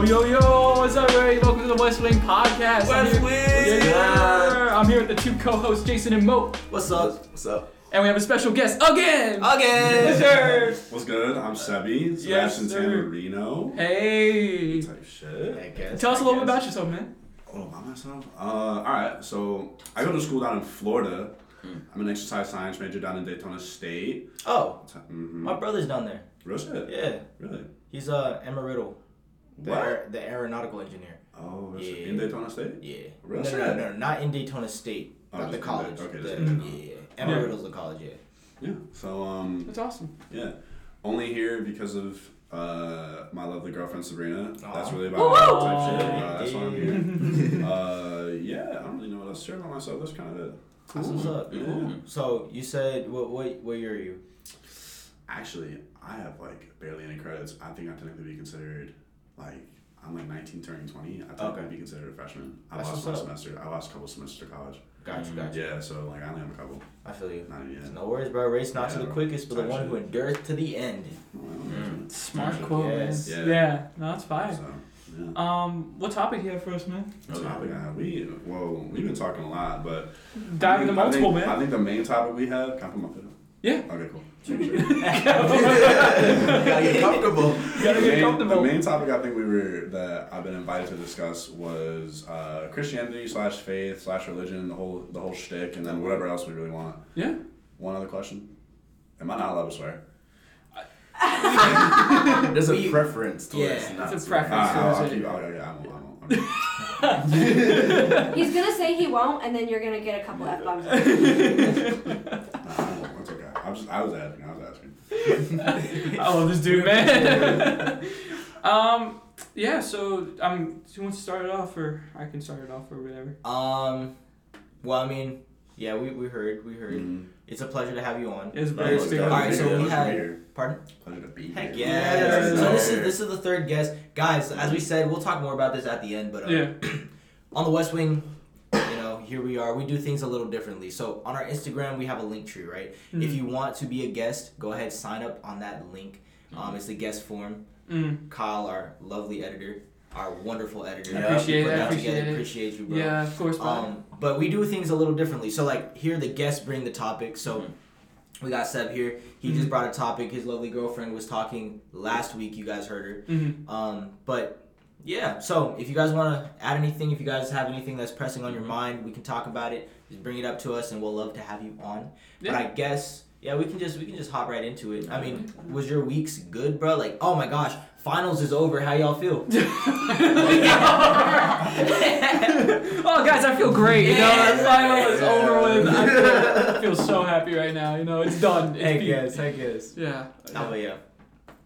Yo, yo, yo, what's up, everybody? Welcome to the West Wing Podcast. I'm West here- Wing! Yeah, yeah. I'm here with the two co-hosts, Jason and Mo, What's up? What's up? and we have a special guest again. Again! Sir. What's good? I'm Sebi, Yes, Sebastian sir. Tamburrino. Hey. Type shit. I guess, Tell us a little bit about yourself, man. Oh, by myself? Uh, alright, so I go to school down in Florida. Hmm. I'm an exercise science major down in Daytona State. Oh, Mm-hmm. my brother's down there. Real shit? Yeah, Really? he's uh Embry-Riddle, the, What? aer- the aeronautical engineer. Oh, real shit. Yeah. in Daytona State? Yeah. Real no, no, no, no, not in Daytona State, Oh, not the college. Da- okay, the, just yeah, in yeah, Embry-Riddle's the college. Yeah. Yeah. So, um, That's awesome. yeah. Only here because of uh, my lovely girlfriend Sabrina. That's really about it. Type shit. Uh, that's why I'm here. Uh, yeah, I don't really know what else to share about myself. That's kind of it. That's what's up. Yeah. Cool. So you said what? What? What year are you? Actually, I have like barely any credits. I think I technically be considered like I'm like 19 turning 20. I think Okay. I'd be considered a freshman. I That's lost what's one up. semester. I lost a couple semesters of college. Gotcha, gotcha. Yeah, so like I only have a couple. I feel you. Not yet. No worries, bro. Race not to Yeah, the quickest, but the type one who endures to the end. Mm. Smart quote, Yes. man. Yeah. Yeah. No, that's fine. So, yeah. Um, what topic do you have for us, man? What topic I have? We well, we've been talking a lot, but Dive I into think- multiple, I think, man. I think the main topic we have. Can I put my foot up? Yeah. Okay, cool. Gotta get comfortable. You gotta the, get main, comfortable. the main topic I think we were that I've been invited to discuss was uh, Christianity slash faith slash religion, the whole the whole shtick, and then whatever else we really want. Yeah. One other question. Am I not allowed to swear? There's a We- preference to yeah, us. not it's a to- preference. Ah, I'll, I'll keep, I'll, okay, I won't, I won't. I'm- He's gonna say he won't, and then you're gonna get a couple f bombs. Nah, I won't. It's okay. I was I was asking. I was asking. I love this dude, man. um, yeah. So, um, do you want to start it off, or I can start it off, or whatever? Um, well, I mean, yeah, we, we heard, we heard. Mhm. It's a pleasure to have you on. It's That very was- big. that was Alright, so we Pleasure to had- Pardon? Pleasure to be Heck here. yeah! Yes. So this is this is the third guest, guys. As we said, we'll talk more about this at the end. But uh, Yeah. on the West Wing, you know, here we are. We do things a little differently. So on our Instagram, we have a link tree, right? If you want to be a guest, go ahead sign up on that link. Um, it's the guest form. Mm. Kyle, our lovely editor, our wonderful editor, I appreciate it, that appreciate together. it. Appreciate you, bro. Yeah, of course. bro. Um, but we do things a little differently. So like here, the guests bring the topic. So we got Seb here. He just Mhm. brought a topic. His lovely girlfriend was talking last week. You guys heard her. Mhm. Um, but yeah. So if you guys want to add anything, if you guys have anything that's pressing on your mind, we can talk about it. Just bring it up to us, and we'll love to have you on. Yeah. But I guess yeah, we can just we can just hop right into it. I mean, mm-hmm. was your weeks good, bro? Like, oh my gosh, finals is over. How y'all feel? oh, guys, I feel great. You know, Yeah. the final is over with. I feel, I feel so happy right now. You know, it's done. It's I peak. guess. I guess. Yeah. Oh, but yeah.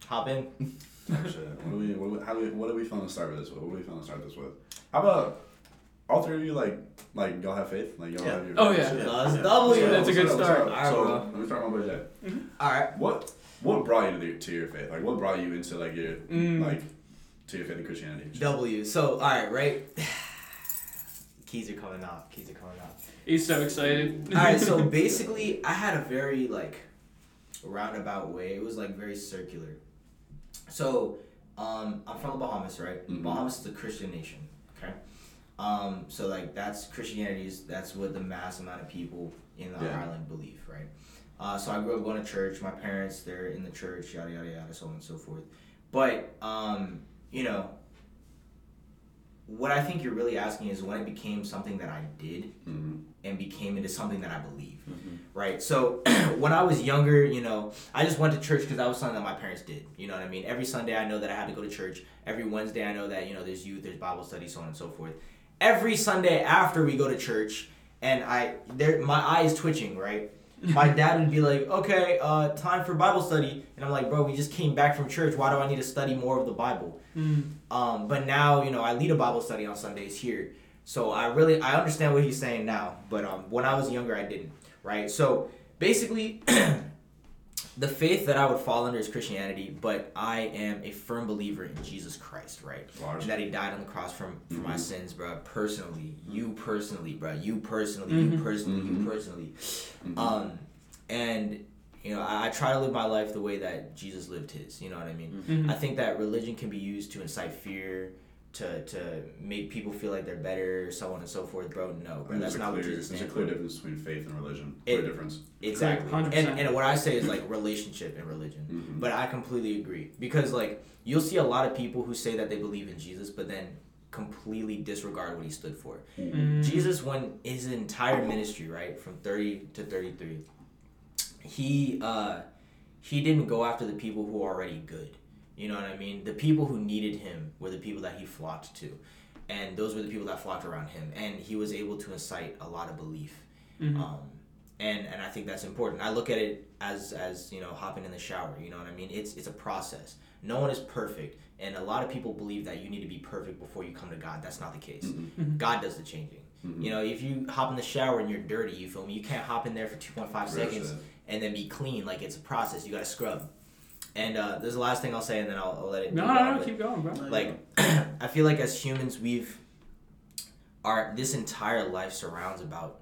Hop in. Type shit. What do we, what, do we- how do we, what are we feeling to start with this with? What are we feeling to start this with? How about all three of you like like y'all have faith? Like y'all Yeah. have your Oh, yeah. shit? Let's Yeah. double What's you. up? That's a What's good up? What's start. up? Alright, so bro. let me start my boy Jay. All right. What what brought you to, the, to your faith? Like what brought you into like your Mm. like to your faith in Christianity? W. So, all right, right? Keys are coming out. Keys are coming out. He's so excited. All right, so basically, I had a very, like, roundabout way. It was, like, very circular. So, um, I'm from the Bahamas, right? Mhm. Bahamas is a Christian nation, okay? Um, so, like, that's Christianity is, that's what the mass amount of people in the Yeah. island believe, right? Uh, so I grew up going to church. My parents, they're in the church, yada, yada, yada, so on and so forth. But, um, you know, what I think you're really asking is when it became something that I did Mm-hmm. and became into something that I believe, Mhm. Right? So when I was younger, you know, I just went to church because that was something that my parents did. You know what I mean? Every Sunday, I know that I had to go to church. Every Wednesday, I know that you know there's youth, there's Bible study, so on and so forth. Every Sunday after we go to church, and I there my eye is twitching, right? My dad would be like, "Okay, uh, time for Bible study," and I'm like, "Bro, we just came back from church. Why do I need to study more of the Bible?" Mm. Um, but now, you know, I lead a Bible study on Sundays here. So I really I understand what he's saying now. But um, when I was younger, I didn't. Right. So basically, the faith that I would fall under is Christianity, but I am a firm believer in Jesus Christ. Right. Large. That he died on the cross from for my Mhm. sins, bro. Personally, you personally, bro. You personally, you Mhm. personally, you Mhm. personally. Um, and you know, I, I try to live my life the way that Jesus lived his. You know what I mean? Mhm. I think that religion can be used to incite fear, to to make people feel like they're better, so on and so forth, bro. No, bro, that's there's a not what clear, Jesus there's a clear for. difference between faith and religion. It- Clear difference. Exactly. Correct, And and what I say is like relationship and religion. Mhm. But I completely agree because like you'll see a lot of people who say that they believe in Jesus, but then completely disregard what he stood for. Mm. Jesus, when his entire ministry, right, from thirty to thirty-three, he uh, he didn't go after the people who are already good. You know what I mean? The people who needed him were the people that he flocked to, and those were the people that flocked around him, and he was able to incite a lot of belief. Mhm. Um, and and I think that's important. I look at it as as you know hopping in the shower. You know what I mean? It's it's a process. No one is perfect, and a lot of people believe that you need to be perfect before you come to God. That's not the case. Mhm. God does the changing. Mhm. You know, if you hop in the shower and you're dirty, you feel me? You can't hop in there for two point five seconds and then be clean. Like it's a process. You gotta scrub. And uh, there's the last thing I'll say, and then I'll, I'll let it. No, go no, no, keep going, bro. like I feel like as humans we've our this entire life surrounds about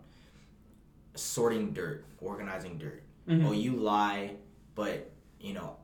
sorting dirt, organizing dirt. Mhm. Oh, you lie, but you know,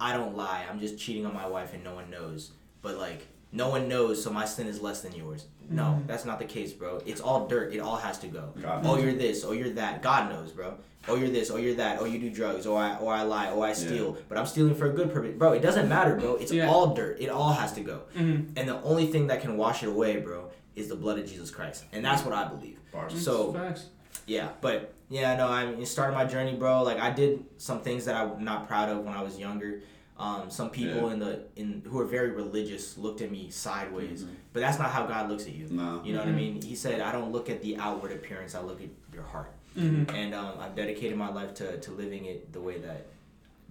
I don't lie. I'm just cheating on my wife and no one knows. But like no one knows, so my sin is less than yours. No, Mhm. that's not the case, bro. It's all dirt. It all has to go. God Oh, knows. you're this. Oh, you're that. God knows, bro. Oh, you're this. Oh, you're that. Oh, you do drugs. Oh, I, or I lie. Oh, I steal. But I'm stealing for a good purpose, bro. It doesn't matter, bro. It's Yeah. all dirt. It all has to go. Mhm. And the only thing that can wash it away, bro, is the blood of Jesus Christ. And that's what I believe. Bars. So- Facts. Yeah, but yeah, no, I mean, started my journey, bro. Like I did some things that I'm not proud of when I was younger. Um, some people Yeah. in the in who are very religious looked at me sideways, Mhm. but that's not how God looks at you. No. You know what I Mhm. mean? He said, "I don't look at the outward appearance; I look at your heart." Mhm. And um, I've dedicated my life to, to living it the way that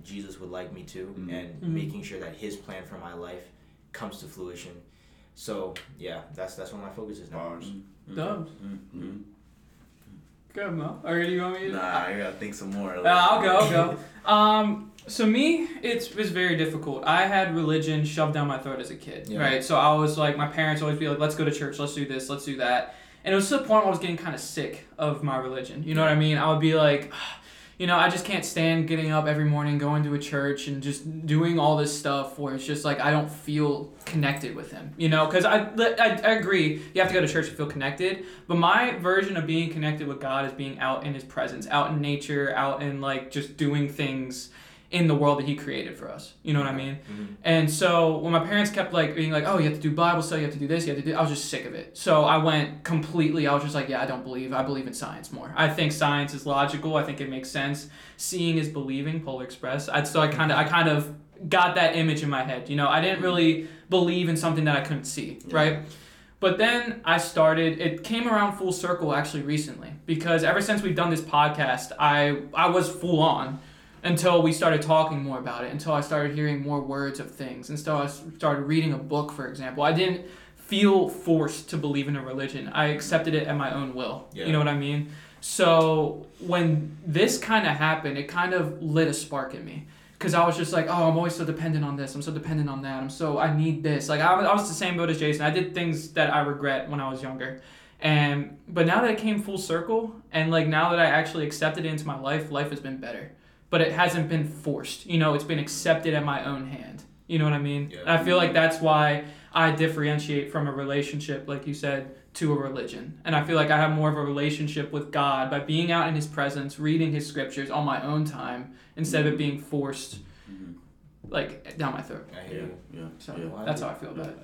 Jesus would like me to, Mhm. and Mhm. making sure that His plan for my life comes to fruition. So yeah, that's that's what my focus is now. Bars. Dubs. Good, Mo. Or do you want me to? Nah, I gotta think some more. Uh, I'll go. I'll go. Um, so me, it's was very difficult. I had religion shoved down my throat as a kid, Yeah. right? So I was like, my parents always be like, "Let's go to church. Let's do this. Let's do that." And it was to the point where I was getting kind of sick of my religion. You know what I mean? I would be like, you know, I just can't stand getting up every morning, going to a church, and just doing all this stuff where it's just like I don't feel connected with him. You know, because I, I I agree, you have to go to church to feel connected. But my version of being connected with God is being out in His presence, out in nature, out in like just doing things in the world that He created for us. You know what I mean? Mhm. And so when my parents kept like being like, "Oh, you have to do Bible study, you have to do this, you have to do," I was just sick of it. So I went completely. I was just like, "Yeah, I don't believe. I believe in science more. I think science is logical. I think it makes sense. Seeing is believing. Polar Express. I, so I kind of, I kind of got that image in my head. You know, I didn't really believe in something that I couldn't see. Yeah. Right. But then I started. It came around full circle actually recently because ever since we've done this podcast, I I was full on until we started talking more about it. Until I started hearing more words of things. Until I started reading a book, for example. I didn't feel forced to believe in a religion. I accepted it at my own will. Yeah. You know what I mean? So when this kind of happened, it kind of lit a spark in me. Cause I was just like, oh, I'm always so dependent on this. I'm so dependent on that. I'm so I need this. Like I I was the same boat as Jason. I did things that I regret when I was younger, and but now that it came full circle, and like now that I actually accepted it into my life, life has been better. But it hasn't been forced. You know, it's been accepted at my own hand. You know what I mean? Yeah. I feel like that's why I differentiate from a relationship, like you said, to a religion. And I feel like I have more of a relationship with God by being out in His presence, reading His scriptures on my own time, instead of it being forced, Mhm. like down my throat. I hear Yeah, you. yeah, So yeah. that's how I feel about it.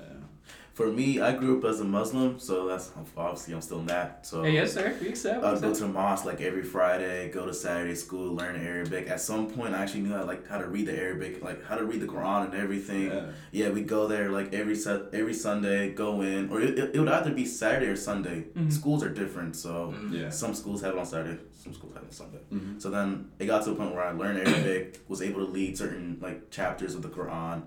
For me, I grew up as a Muslim, so that's obviously I'm still that. So Hey, yes, sir. We accept. I'd go to the mosque like every Friday, go to Saturday school, learn Arabic. At some point, I actually knew how, like how to read the Arabic, like how to read the Quran and everything. Yeah. Yeah, we go there like every set, every Sunday, go in, or it, it, it would either be Saturday or Sunday. Mhm. Schools are different, so Mhm. Yeah. some schools have it on Saturday, some schools have it on Sunday. Mhm. So then it got to a point where I learned Arabic, was able to lead certain like chapters of the Quran.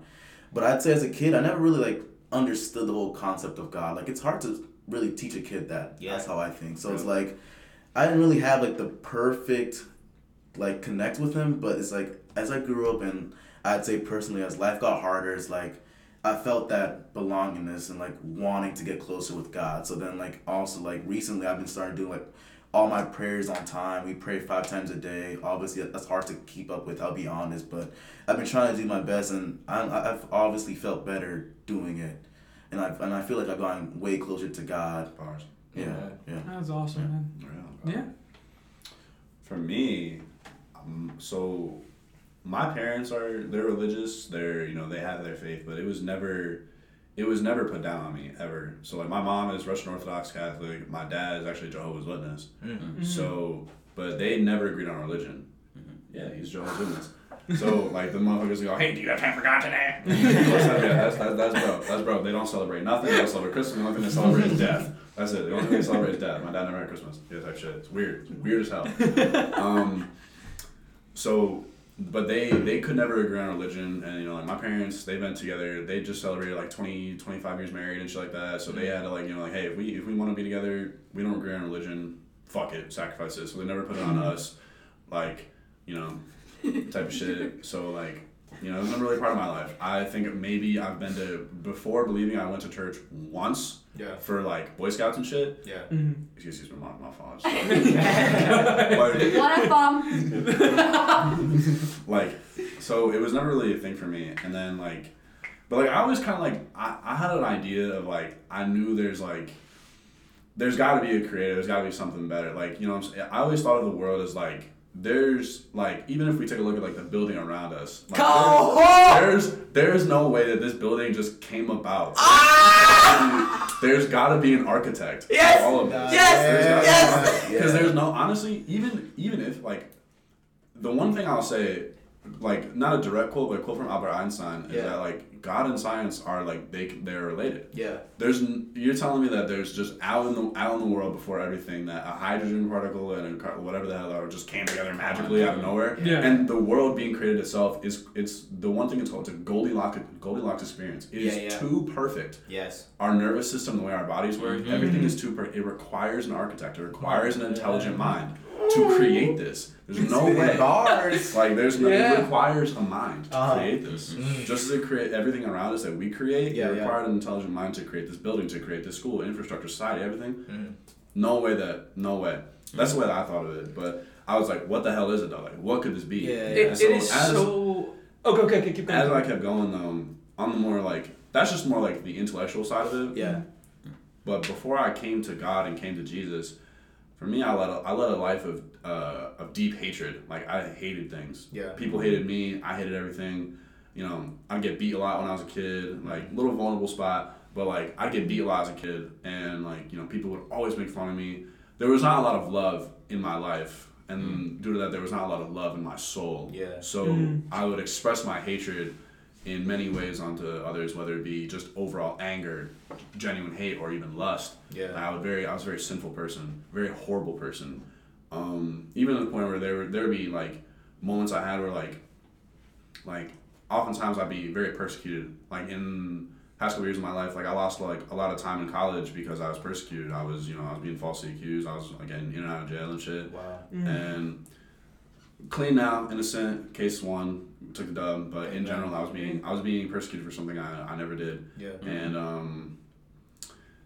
But I'd say as a kid, I never really like understood the whole concept of God. Like it's hard to really teach a kid that. Yeah. That's how I think. So it's like I didn't really have like the perfect like connect with him, but it's like as I grew up and I'd say personally as life got harder, it's like I felt that belongingness and like wanting to get closer with God. So then like also like recently I've been starting to do like all my prayers on time. We pray five times a day. Obviously that's hard to keep up with, I'll be honest, but I've been trying to do my best and I'm, I've obviously felt better doing it. and I and I feel like I've gotten way closer to God. Bars. Yeah, yeah. That's awesome, man. Yeah. Yeah. For me, um, so my parents are they're religious. They're you know they have their faith, but it was never it was never put down on me ever. So like my mom is Russian Orthodox Catholic. My dad is actually Jehovah's Witness. Mm. So, but they never agreed on religion. Yeah, he's Jehovah's Witness. So like the motherfuckers go, hey, do you have time for God today? Of course that's, that's, that's bro. That's bro. They don't celebrate nothing. They don't celebrate Christmas. The only thing they celebrate is death. That's it. The only thing they celebrate is death. My dad never had Christmas. Yeah, type shit. It's weird. It's weird as hell. Um, so, but they they could never agree on religion, and you know, like my parents, they've been together. They just celebrated like 20, 25 years married and shit like that. So they mm-hmm. had to like you know like, hey, if we if we want to be together, we don't agree on religion. Fuck it, sacrifice it. So they never put it on mm-hmm. us, like you know, type of shit. So like. You know, it was never really part of my life. I think maybe I've been to before believing I went to church once Yeah. for like Boy Scouts and shit. Yeah. Mm-hmm. Excuse me, my, my fault. Like, What a bum. like so it was never really a thing for me and then like but like i always kind of like I, I had an idea of like i knew there's like there's got to be a creator there's got to be something better like you know what I'm saying? i always thought of the world as like there's like even if we take a look at like the building around us like, Go there's, there's there's no way that this building just came about ah! there's got to be an architect for Yes! all of this Yes! Yes! because there's no honestly even even if like the one thing I'll say like not a direct quote but a quote from Albert Einstein is Yeah. that like God and science are like they they're related. Yeah. There's you're telling me that there's just out in the out in the world before everything that a hydrogen particle and a car- whatever the hell are just came together magically out of nowhere. Yeah. And the world being created itself is it's the one thing it's called it's a Goldilocks Goldilocks experience. It is Yeah, yeah. too perfect Yes. our nervous system, the way our bodies work, Mhm. everything is too. Per- it requires an architect. It requires an intelligent mind to create this. There's no way. Bars. Like there's no. Yeah. It requires a mind to Uh-huh. create this. Mhm. Just as it create everything around us that we create, Yeah, it yeah. required an intelligent mind to create this building, to create this school, infrastructure, society, everything. Mhm. No way that. No way. That's the way that I thought of it. But I was like, what the hell is it though? Like, what could this be? Yeah, It, yeah. And so it is as- so. Okay, okay, okay, keep going. As I kept going, um, on the more like that's just more like the intellectual side of it. Yeah. But before I came to God and came to Jesus, for me, I led a, I led a life of uh, of deep hatred. Like I hated things. Yeah. People hated me. I hated everything. You know, I'd get beat a lot when I was a kid. Like little vulnerable spot, but like I'd get beat a lot as a kid, and like you know, people would always make fun of me. There was not a lot of love in my life, and due to that, there was not a lot of love in my soul. Yeah. So Mhm. I would express my hatred in many ways onto others, whether it be just overall anger, genuine hate, or even lust. Yeah. I would very, I was a very sinful person, very horrible person. Um, even to the point where there would there would be like moments I had where like, like oftentimes I'd be very persecuted. Like in past couple years of my life, like I lost like a lot of time in college because I was persecuted. I was, you know, I was being falsely accused. I was again in and out of jail and shit. Wow. Mm. And clean now, innocent. Case one, took the dub. But in general, I was being I was being persecuted for something I, I never did. Yeah. And um,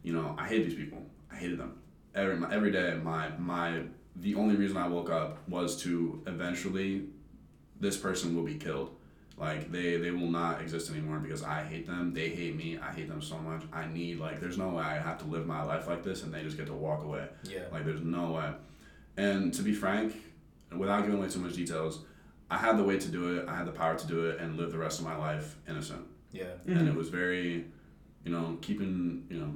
you know, I hate these people. I hated them. Every my, every day, my my the only reason I woke up was to eventually, this person will be killed. Like they they will not exist anymore because I hate them. They hate me. I hate them so much. I need like there's no way I have to live my life like this and they just get to walk away. Yeah. Like there's no way. And to be frank, without giving away too much details, I had the way to do it. I had the power to do it and live the rest of my life innocent Yeah. and it mm-hmm. was very, you know, keeping, you know,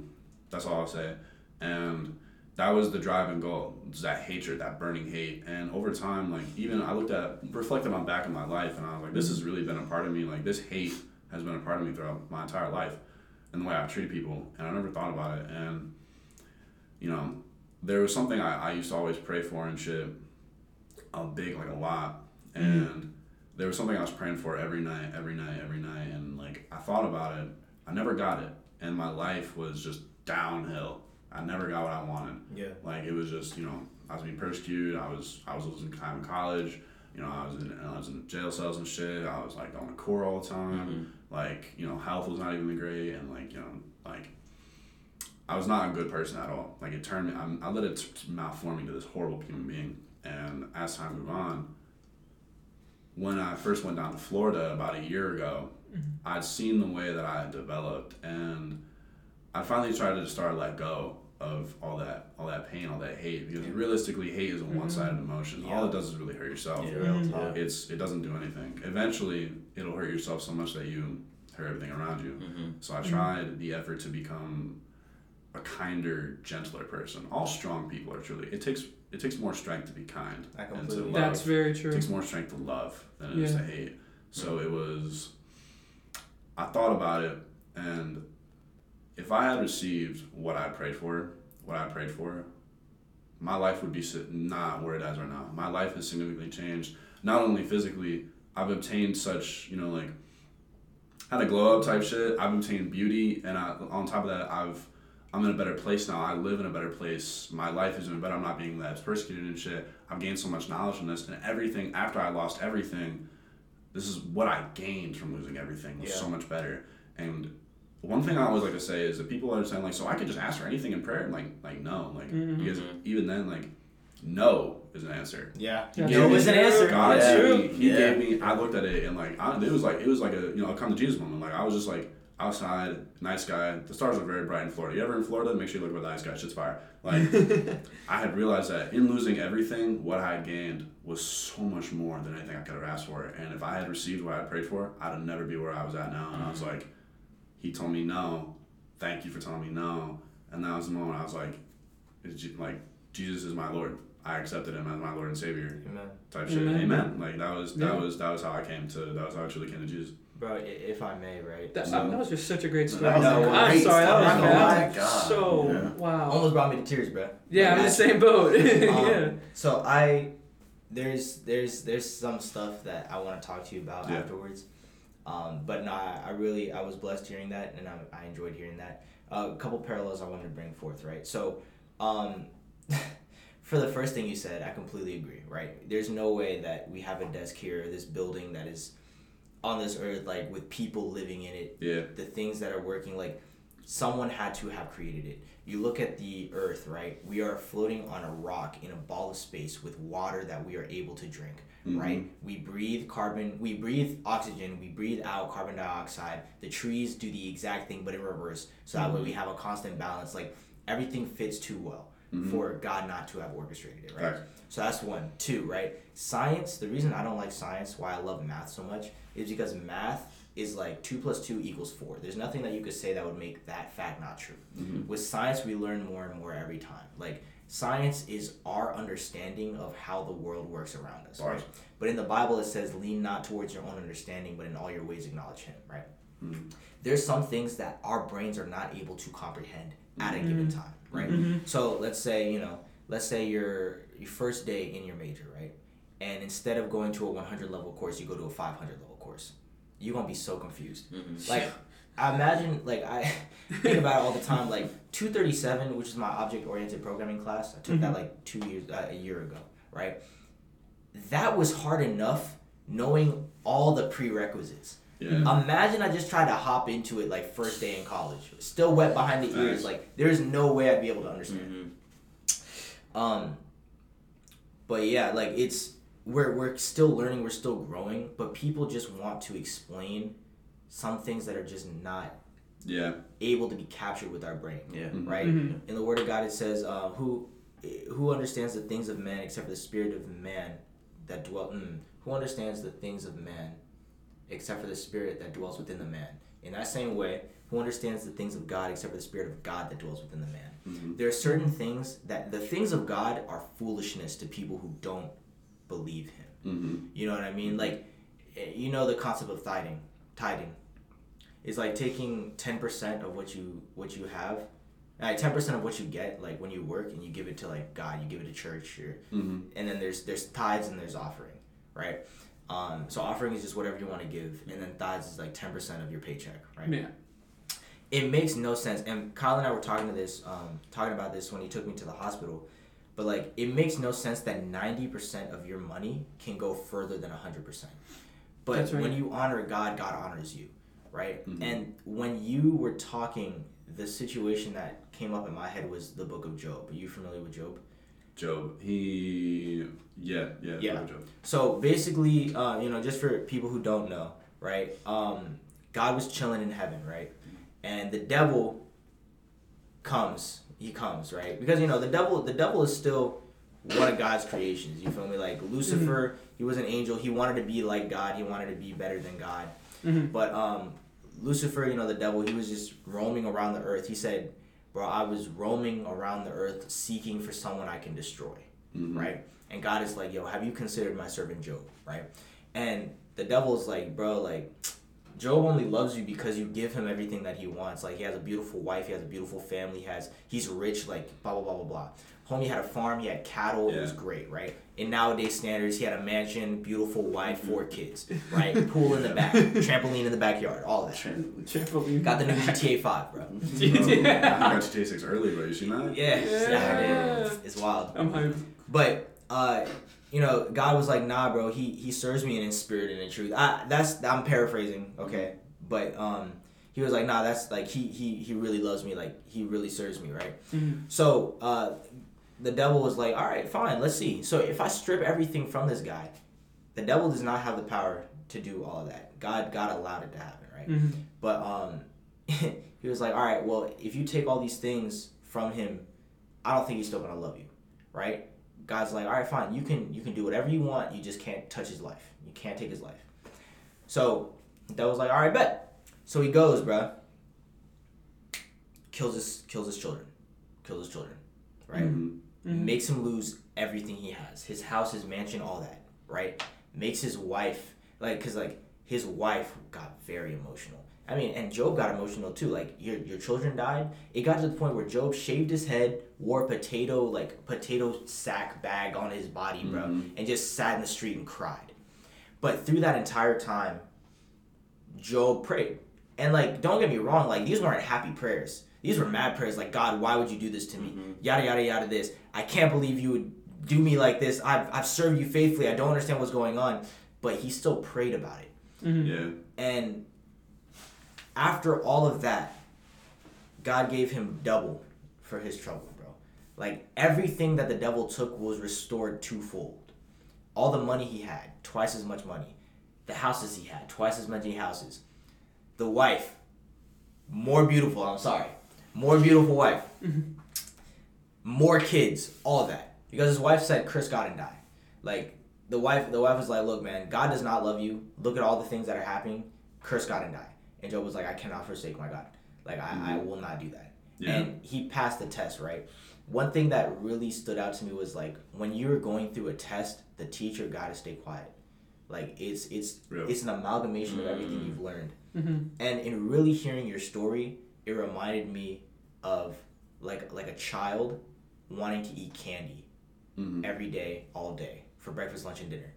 that's all I'll say. And that was the driving goal, was that hatred, that burning hate. And over time, like even I looked at, reflected on back in my life, and I was like, this has really been a part of me. Like this hate has been a part of me throughout my entire life, and the way I've treated people. And I never thought about it. And you know, there was something I, I used to always pray for and shit, a big like a lot, mm-hmm. and there was something I was praying for every night, every night, every night, and like I thought about it. I never got it, and my life was just downhill. I never got what I wanted. Yeah. Like it was just you know I was being persecuted. I was I was losing time in college. You know I was in I was in jail cells and shit. I was like going to court all the time. Mm-hmm. Like you know health was not even great, and like you know like I was not a good person at all. Like it turned me. I'm, I let it t- malform me to this horrible human being. And as time moved on, when I first went down to Florida about a year ago, I'd seen the way that I had developed, and I finally tried to start to let go of all that all that pain, all that hate because realistically, hate is a one sided emotion. All it does is really hurt yourself. Yeah, Real Mhm. It's it doesn't do anything. Eventually, it'll hurt yourself so much that you hurt everything around you. Mm-hmm. So I tried the effort to become a kinder, gentler person. All strong people are truly. It takes it takes more strength to be kind I and to love. That's very It true. takes more strength to love than it is Yeah. to hate. So it was. I thought about it, and if I had received what I prayed for, what I prayed for, my life would be not where it is right now. My life has significantly changed. Not only physically, I've obtained such, you know, like, had a glow up type shit. I've obtained beauty, and I, on top of that, I've I'm in a better place now. I live in a better place. My life is doing better. I'm not being less persecuted and shit. I've gained so much knowledge from this, and everything after I lost everything, this is what I gained from losing everything was Yeah. so much better. And one thing I always like to say is that people are saying like, so I could just ask for anything in prayer, like like no, like Mhm. because even then like no is an answer. Yeah. That's No true. is an answer. God Yeah. gave me, He Yeah. gave me. I looked at it and like I, it was like it was like a you know a come to Jesus moment. Like I was just like outside, nice sky. The stars are very bright in Florida. You ever in Florida? Make sure you look where the nice sky. Shit's fire. Like I had realized that in losing everything, what I had gained was so much more than anything I could have asked for. And if I had received what I prayed for, I'd have never be where I was at now. And I was mm-hmm. like, He told me no. Thank you for telling me no. And that was the moment I was like, is Je- like Jesus is my Lord. I accepted Him as my Lord and Savior Amen. type shit. Amen. Amen. Like that was that Yeah. was that was how I came to that was how I truly came to Jesus. Bro, if I may, right? That, So- that was just such a great story. That was a I'm great sorry, that was, Oh that my God. so Yeah. wow. almost brought me to tears, bro. Yeah, I'm in the same boat. Um, yeah. So I there's there's there's some stuff that I want to talk to you about Yeah. afterwards. Um, but no, I, I really I was blessed hearing that, and I, I enjoyed hearing that. Uh, a couple parallels I wanted to bring forth, right? So, um, for the first thing you said, I completely agree, right? There's no way that we have a desk here, this building that is on this earth, like with people living in it, Yeah. the things that are working like someone had to have created it. You look at the earth right? We are floating on a rock in a ball of space with water that we are able to drink mm-hmm. right? We breathe carbon we breathe oxygen we breathe out carbon dioxide. The trees do the exact thing but in reverse. So that way mm-hmm. we have a constant balance. Like everything fits too well mm-hmm. for god not to have orchestrated it right? Facts. so that's one. Two right? Science the reason i don't like science why i love math so much is because math is like two plus two equals four. There's nothing that you could say that would make that fact not true. Mm-hmm. With science, we learn more and more every time. Like science is our understanding of how the world works around us. Right? But in the Bible, it says, "Lean not towards your own understanding, but in all your ways acknowledge Him." Right? Mm-hmm. There's some things that our brains are not able to comprehend at a mm-hmm. given time. Right? So let's say you know, let's say your your first day in your major, right? And instead of going to a 100 level course, you go to a 500 level course you're gonna be so confused. Like, I imagine, like, I think about it all the time. Like, 237, which is my object oriented programming class, I took that like two years, uh, a year ago, right? That was hard enough knowing all the prerequisites. Yeah. Imagine I just tried to hop into it like first day in college, still wet behind the ears. Nice. Like, there's no way I'd be able to understand. Um, but yeah, like it's we're we're still learning, we're still growing, but people just want to explain some things that are just not Yeah. able to be captured with our brain. Yeah. Right? In the Word of God, it says, uh, "Who who understands the things of man except for the spirit of man that dwell? Mm, who understands the things of man except for the spirit that dwells within the man? In that same way, who understands the things of God except for the spirit of God that dwells within the man? There are certain things that the things of God are foolishness to people who don't believe Him. Mm-hmm. You know what I mean? Like, eh, you know the concept of tithing. Tithing. It's like taking ten percent of what you what you have, like ten percent of what you get, like when you work and you give it to like God, you give it to church, or, Mm-hmm. and then there's there's tithes and there's offering, right? Um, so offering is just whatever you want to give, and then tithes is like ten percent of your paycheck, right? Yeah. it makes no sense. And Kyle and I were talking to this, um, talking about this when he took me to the hospital. But like, it makes no sense that ninety percent of your money can go further than hundred percent. But right. when you honor God, God honors you, right? Mhm. And when you were talking, the situation that came up in my head was the Book of Job. Are you familiar with Job? Job. He. Yeah. Yeah. Yeah. Job. So basically, uh, you know, just for people who don't know, right? Um, God was chilling in heaven, right? And the devil comes. He comes right because you know the devil. The devil is still one of God's creations. You feel me? Like Lucifer, he was an angel. He wanted to be like God. He wanted to be better than God. Mhm. But um, Lucifer, you know, the devil, he was just roaming around the earth. He said, "Bro, I was roaming around the earth seeking for someone I can destroy." Mhm. right? And God is like, yo, have you considered my servant Job, right? And the devil is like, bro, like, Job only loves you because you give him everything that he wants. Like, he has a beautiful wife, he has a beautiful family, he has, he's rich, like, blah, blah, blah, blah, blah. Homie had a farm, he had cattle, it was great, right? In nowadays standards, he had a mansion, beautiful wife, four kids, right? Pool in the back, trampoline in the backyard, all that. Trampoline. Got the new GTA 5, bro. Bro, I got GTA 6 early, bro. You seen that? Yeah, Yeah. yeah. It's, it's wild. I'm hyped. But uh, you know, God was like, nah, bro. He he serves me in his spirit and in truth. I that's I'm paraphrasing, okay. But um, he was like, nah, that's like he he he really loves me. Like he really serves me, right? Mhm. So uh, the devil was like, all right, fine, let's see. So if I strip everything from this guy, the devil does not have the power to do all of that. God God allowed it to happen, right? Mhm. But um, he was like, all right, well, if you take all these things from him, I don't think he's still gonna love you, right? God's like, all right, fine, you can you can do whatever you want, you just can't touch his life. You can't take his life. So that was like, all right, bet. So he goes, bruh. Kills his kills his children, kills his children, right? Mhm. Mhm. makes him lose everything he has his house his mansion all that right makes his wife like because like his wife got very emotional i mean and job got emotional too like your, your children died. It got to the point where job shaved his head wore a potato like potato sack bag on his body bro Mhm. and just sat in the street and cried. But through that entire time job prayed. And like don't get me wrong like these weren't happy prayers. These were mad prayers like god why would you do this to me? Yada yada yada this. I can't believe you would do me like this. I've, I've served you faithfully. I don't understand what's going on. But he still prayed about it. Mhm. Yeah. and after all of that god gave him double for his trouble bro. Like everything that the devil took was restored twofold. All the money he had twice as much money. The houses he had twice as many houses. The wife more beautiful i'm sorry. More beautiful wife. Mm-hmm. More kids all that. Because his wife said chris god and die. Like the wife the wife was like look man god does not love you. Look at all the things that are happening. Curse god and die and job was like i cannot forsake my god like i, I will not do that Yeah. and he passed the test right one thing that really stood out to me was like when you're going through a test the teacher got to stay quiet like it's it's Real. it's an amalgamation of everything Mm. you've learned Mhm. and in really hearing your story it reminded me of like like a child wanting to eat candy Mhm. every day all day for breakfast lunch and dinner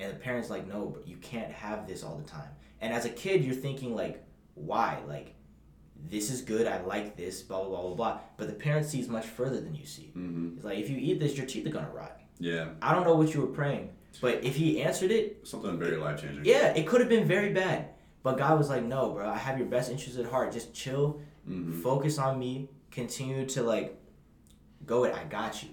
and the parents like no but you can't have this all the time and as a kid you're thinking like why? Like this is good i like this blah blah blah blah blah. But the parent sees much further than you see. Mhm. it's like if you eat this your teeth are gonna rot. Yeah. i don't know what you were praying but if he answered it Something very life changing. yeah it could have been very bad. But god was like no bro i have your best interest at heart. Just chill hmm focus on me continue to like go it. I got you.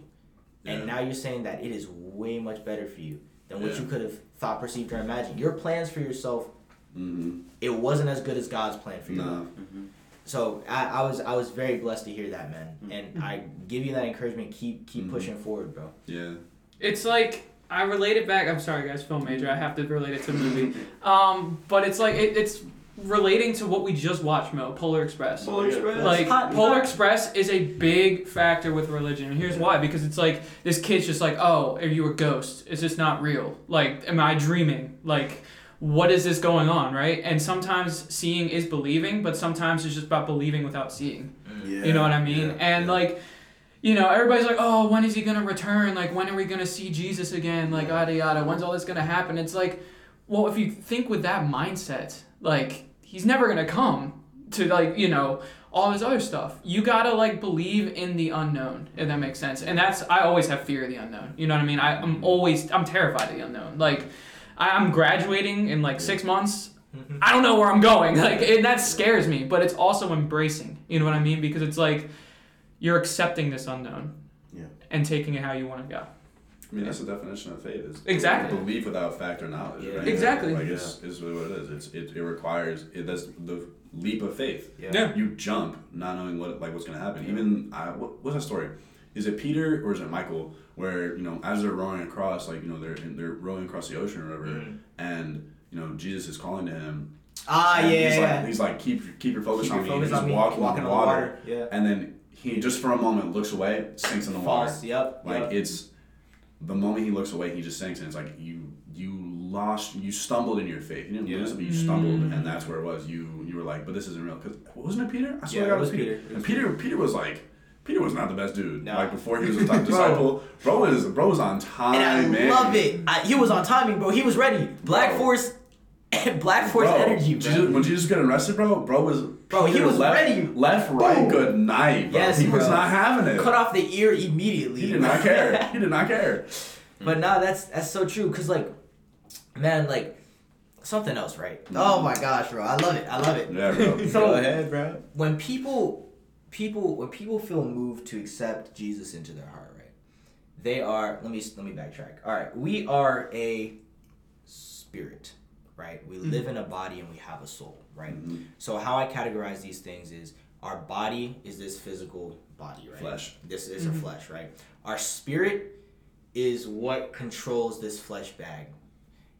And now you're saying that it is way much better for you than what Yeah. you could have thought perceived or imagined. Your plans for yourself hmm it wasn't as good as god's plan for you Nah. so I, I was i was very blessed to hear that man and i give you that encouragement keep keep Mhm. pushing forward bro Yeah. It's like I relate it back. I'm sorry, guys, film major. I have to relate it to the movie. Um, but it's like it, it's relating to what we just watched, Mo. Polar Express. Polar Express. Like Hot- Polar hot. Express is a big factor with religion, and here's why: because it's like this kid's just like, oh, are you a ghost? Is this not real? Like, am I dreaming? Like, what is this going on, right? And sometimes seeing is believing, but sometimes it's just about believing without seeing. Yeah. You know what I mean? yeah, and yeah. like, you know, everybody's like, oh, when is he gonna return? Like, when are we gonna see Jesus again? Like, yada yada. When's all this gonna happen? It's like, well, if you think with that mindset, like, he's never gonna come to like, you know, all this other stuff. You gotta like believe in the unknown, if that makes sense. And that's I always have fear of the unknown. You know what I mean? I, I'm mm. always I'm terrified of the unknown. Like, I, I'm graduating in like six months. Mhm. I don't know where I'm going. Like, and that scares me. But it's also embracing. You know what I mean? Because it's like you're accepting this unknown. Yeah. And taking it how you want to go. I mean, that's the definition of faith. Is Exactly. Belief without fact or knowledge. Yeah. Right? Exactly. Like it's, it's really what it is. It's it, it requires it. That's the leap of faith. Yeah. Yeah. You jump, not knowing what like what's gonna happen. Even I, what, what's that story? Is it Peter or is it Michael? Where you know, as they're rowing across, like you know, they're they're rowing across the ocean or whatever, Mhm. and you know, Jesus is calling to him. Ah, and yeah. He's yeah. like, he's like, keep keep your focus Keep on your me. focus and he's on me, walking, walking on on water, water, yeah. and then he just for a moment looks away, sinks in the water. Yep. Like yep. it's the moment he looks away, he just sinks, and it's like you you lost, you stumbled in your faith. You didn't Yeah. lose it, but you stumbled, Mm. and that's where it was. You you were like, but this isn't real. Cause wasn't it Peter? I Yeah, to God it was Peter. It And Peter Peter was like. Peter was not the best dude. No. Like before he was a top disciple, bro was bro was on time. and I man. love it. I, he was on timing, bro. He was ready. Black Bro. Force, Black Force Bro, energy, bro. Jesus, when Jesus got arrested, bro, bro was Bro, he was left, ready. Left, right, Boom. good night. Bro. Yes, he was not having it. Cut off the ear immediately. He did not care. He did not care. But nah, that's that's so true. Cause like, man, like something else, right? Mm-hmm. Oh my gosh, bro, I love it. I love it. Yeah, bro. So- Go ahead, bro. When people, people, when people feel moved to accept Jesus into their heart, right? They are. Let me let me backtrack. All right, we are a spirit, right? We mm-hmm. live in a body and we have a soul, right? Mhm. So how I categorize these things is our body is this physical body, right? Flesh. This is our mm-hmm. flesh, right? Our spirit is what controls this flesh bag.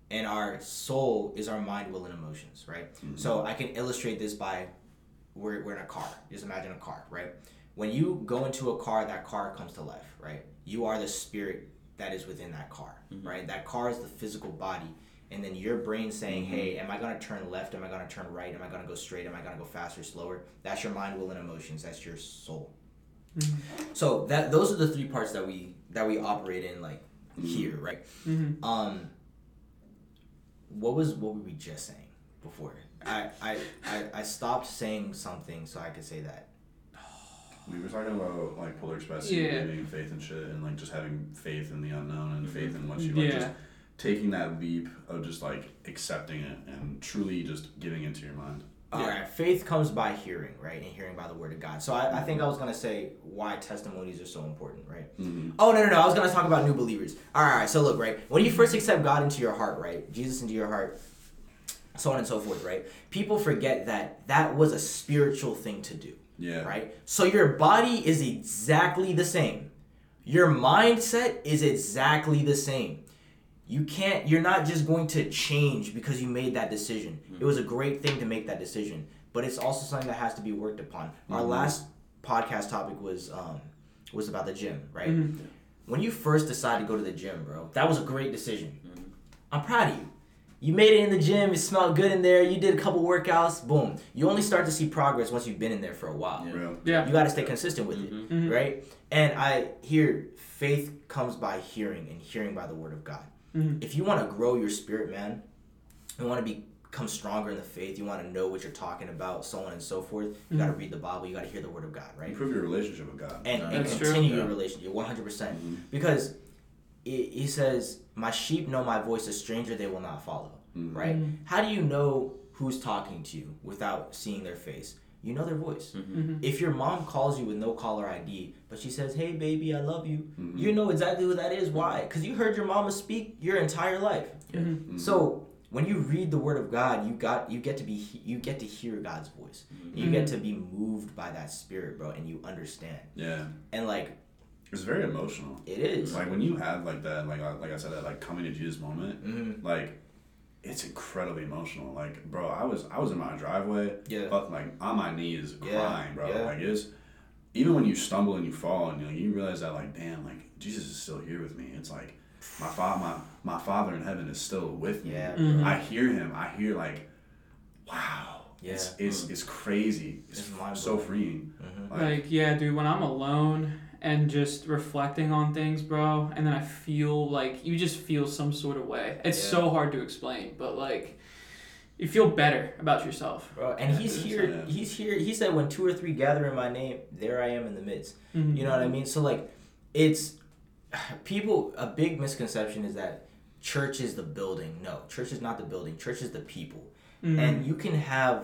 And our soul is our mind, will, and emotions, right? Mm-hmm. So I can illustrate this by we're, we're in a car. Just imagine a car, right? When you go into a car, that car comes to life, right? You are the spirit that is within that car, right? That car is the physical body. And then your brain saying, hey, am I going to turn left? Am I going to turn right? Am I going to go straight? Am I going to go faster, slower? That's your mind, will, and emotions. That's your soul. So that those are the three parts that we that we operate in like here, right? Mhm. Um, what was what were we just saying before? I I, I, I stopped saying something so I could say that. We were talking about like polar express Yeah. and believing faith and shit, and like just having faith in the unknown and faith in what you like, Yeah. just taking that leap of just like accepting it and truly just giving it to your mind. All right, faith comes by hearing, right, and hearing by the word of God. So I, I think I was gonna say why testimonies are so important, right? Mm-hmm. Oh no no no! I was gonna talk about new believers. All right, all right. So look, right, when you first accept God into your heart, right, Jesus into your heart, so on and so forth, right. People forget that that was a spiritual thing to do. Yeah. right? So your body is exactly the same. Your mindset is exactly the same. You can't you're not just going to change because you made that decision. Mm-hmm. It was a great thing to make that decision, but it's also something that has to be worked upon. Our mm-hmm. last podcast topic was um was about the gym, right? Mm-hmm. When you first decided to go to the gym, bro, that was a great decision. I'm proud of you. You made it in the gym, it smelled good in there, you did a couple workouts, boom. You only start to see progress once you've been in there for a while. Real. Yeah. You got to stay consistent with it, right? And I hear faith comes by hearing, and hearing by the word of God. Mhm. If you want to grow your spirit, man, you want to become stronger in the faith. You want to know what you're talking about, so on and so forth. You got to read the Bible. You got to hear the word of God, right? Improve your relationship with God. and, and That's true. continue Yeah. your relationship 100% Mhm. because it, he says my sheep know my voice a stranger they will not follow Mhm. right how do you know who's talking to you without seeing their face you know their voice Mhm. if your mom calls you with no caller id but she says hey baby i love you Mhm. you know exactly who that is why because you heard your mama speak your entire life Mhm. Mhm. so when you read the word of God, you got you get to be you get to hear God's voice. You get to be moved by that spirit, bro, and you understand. yeah, And like it's very emotional. it is. Like when you have like that, like I- like I said, that like coming to Jesus moment, Mhm. like it's incredibly emotional. Like, bro, I was I was in my driveway, Yeah. but like on my knees Yeah, crying, bro. yeah. Like it's even when you stumble and you fall and you know, you realize that like, damn, like Jesus is still here with me. It's like my father, my my Father in heaven is still with me. Yeah, Mhm. I hear him. I hear like, wow. It's Yeah. it's, it's crazy. It's, It's so mind-blowing. freeing. Mhm. Like, Like, yeah, dude, when I'm alone and just reflecting on things, bro, and then I feel like you just feel some sort of way. It's Yeah. so hard to explain, but like you feel better about yourself. Bro, and Yeah, he's here. yeah. He's here. He said, "When two or three gather in my name, there I am in the midst." Mhm. You know what I mean? So like, it's people. A big misconception is that church is the building. No, church is not the building. Church is the people. Mhm. And you can have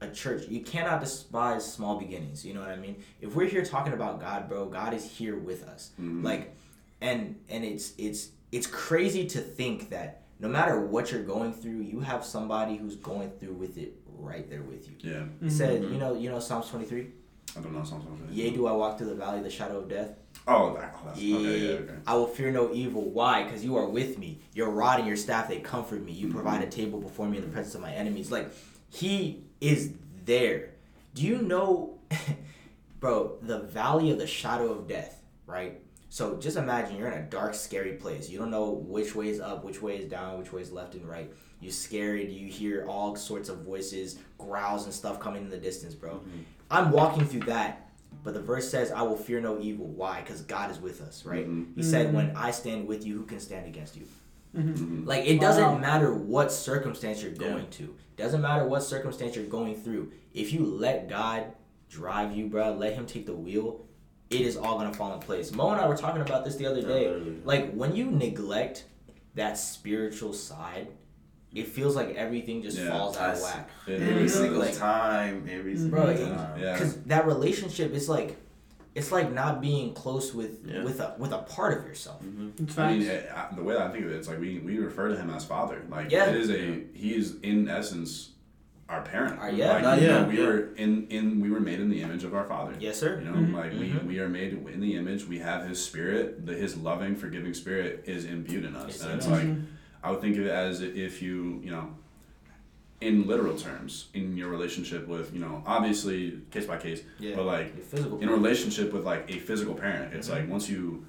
a church. You cannot despise small beginnings. You know what I mean? If we're here talking about God, bro, God is here with us. Mhm. Like, and and it's it's it's crazy to think that no matter what you're going through, you have somebody who's going through with it right there with you. Yeah. He said, you know, you know Psalms 23. I don't know Psalms twenty three. Yea, do I walk through the valley of the shadow of death? Oh, that, oh that's Yeah. okay. Yeah. Okay. I will fear no evil. Why? Because you are with me. Your rod and your staff they comfort me. You provide a table before me in the presence of my enemies. Like he is there. Do you know, bro? The valley of the shadow of death, right? So just imagine you're in a dark, scary place. You don't know which way is up, which way is down, which way is left and right. You're scared. You hear all sorts of voices, growls, and stuff coming in the distance, bro. I'm walking through that. But the verse says, I will fear no evil. Why? Because God is with us, right? Mhm. He said, When I stand with you, who can stand against you? Mhm. Like, it doesn't Wow. matter what circumstance you're Yeah. going to, doesn't matter what circumstance you're going through. If you let God drive you, bro, let Him take the wheel, it is all going to fall in place. Mo and I were talking about this the other day. literally. Like, when you neglect that spiritual side, it feels like everything just Yeah, falls out of whack. It Every single Like- time, every single Bro, time. Yeah. because that relationship is like it's like not being close with Yeah. with a with a part of yourself Mhm. It's I mean, it, I, the way that I think of it, it's like we, we refer to him as father. Like Yeah. it is a he is in essence our parent. Uh, yeah. Like, Uh, you know, yeah, we yeah. were in in we were made in the image of our father. yes sir You know, Mhm. like Mhm. we, we are made in the image. We have His Spirit. The His loving, forgiving Spirit is imbued in us, Yes, and it it's is. like. I would think of it as if you you know, in literal terms, in your relationship with you know, obviously case by case, yeah but like in a relationship with like a physical parent, it's Mhm. like once you,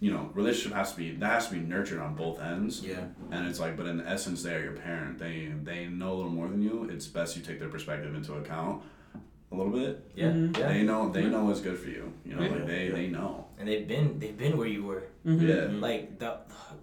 you know, relationship has to be that has to be nurtured on both ends. yeah And it's like, but in essence, they are your parent. They they know a little more than you. It's best you take their perspective into account a little bit. yeah Mhm. yeah They know they know what's good for you. You know, Yeah. like they Yeah. they know. and they've been they've been where you were Mhm. Yeah. like the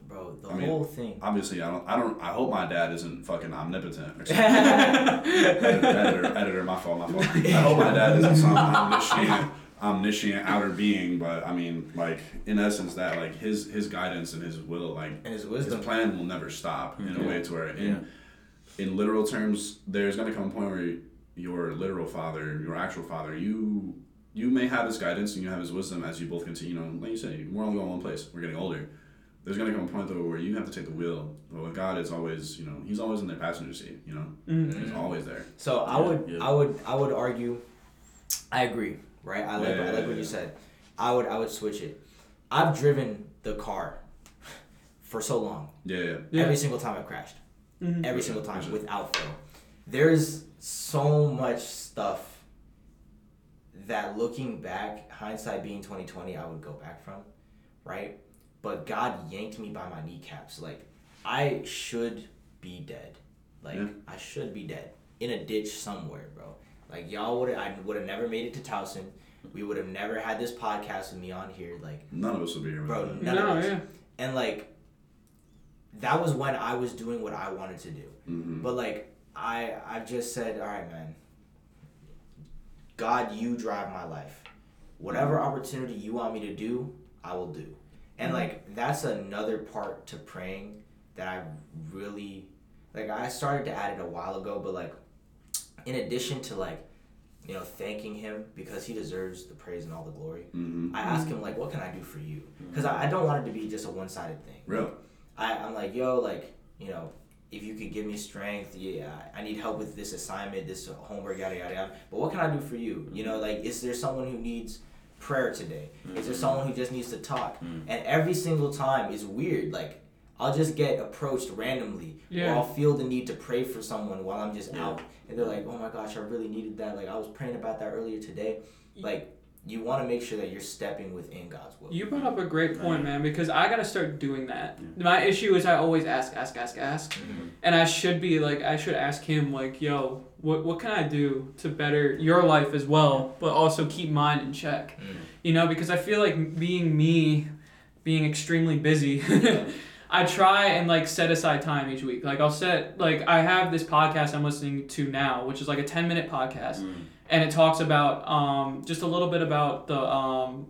bro the I mean, whole thing Obviously, I don't. I don't. I hope my dad isn't fucking omnipotent. Or something. editor, editor, editor, my fault, my fault. I hope my dad isn't some omniscient, omniscient outer being. But I mean, like in essence, that like his his guidance and his will, like and his his wisdom plan will never stop in a way to where in Yeah. in literal terms, there's gonna come a point where your literal father, your actual father, you you may have his guidance and you have his wisdom as you both continue. You know, like you said, we're only going one place. We're getting older. There's gonna come a point though where you have to take the wheel. But with God, it's always you know He's always in the passenger seat. You know, Mhm. He's always there. so I Yeah, would yeah. I would I would argue I agree right I like Yeah, I yeah, like what yeah. you said I would I would switch it I've driven the car for so long Yeah, yeah. Yeah. every single time I've crashed Mhm. every For single time without fail. There's so much stuff that looking back, hindsight being 2020, I would go back from, right? But God yanked me by my kneecaps. Like I should be dead. Like Yeah. I should be dead in a ditch somewhere, bro. Like y'all would I would have never made it to Towson. We would have never had this podcast with me on here. Like None of us would be here. Bro, none No, of us. yeah. and like that was when I was doing what I wanted to do. hmm But like I I've just said, all right, man. God, you drive my life. Whatever opportunity you want me to do, I will do. And like that's another part to praying that I really like I started to add it a while ago, but like in addition to like you know thanking him because he deserves the praise and all the glory. hmm I ask him like, what can I do for you? Because I, I don't want it to be just a one sided thing. Real. I, I'm like, yo, like, you know, if you could give me strength, yeah, I need help with this assignment, this homework, yada yada yada. But what can I do for you? You know, like, is there someone who needs prayer today? Is there mm-hmm. someone who just needs to talk? Mm-hmm. And every single time is weird. Like, I'll just get approached randomly, Yeah. or I'll feel the need to pray for someone while I'm just Yeah. out, and they're like, "Oh my gosh, I really needed that." Like, I was praying about that earlier today. Like, you want to make sure that you're stepping within God's will. You brought up a great point, man, because I gotta start doing that. Yeah. My issue is I always ask, ask, ask, ask, Mhm. and I should be like, I should ask him, like, yo, what what can I do to better your life as well, but also keep mine in check, Mm. you know? Because I feel like being me, being extremely busy. I try and like set aside time each week. Like I'll set like I have this podcast I'm listening to now, which is like a 10 minute podcast Mm. And it talks about um, just a little bit about the um,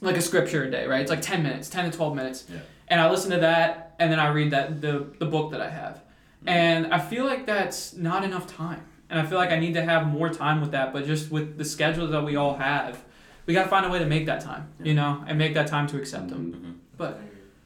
like a scripture a day, right? It's like ten minutes, ten to twelve minutes, Yeah. and I listen to that, and then I read that the the book that I have, Mm-hmm. and I feel like that's not enough time, and I feel like I need to have more time with that, but just with the schedule that we all have, we gotta find a way to make that time, you know, and make that time to accept them. Mhm. But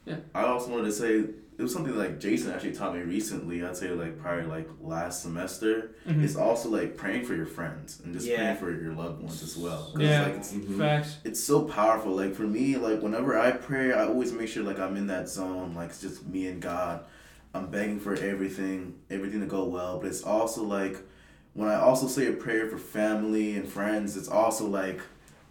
Yeah. I also wanted to say it was something like Jason actually taught me recently. I'd say like probably like last semester. Mhm. It's also like praying for your friends and just Yeah. praying for your loved ones as well. 'Cause, Yeah. Like, it's, Facts. it's so powerful. Like for me, like whenever I pray, I always make sure like I'm in that zone. Like it's just me and God. I'm begging for everything, everything to go well. But it's also like when I also say a prayer for family and friends, it's also like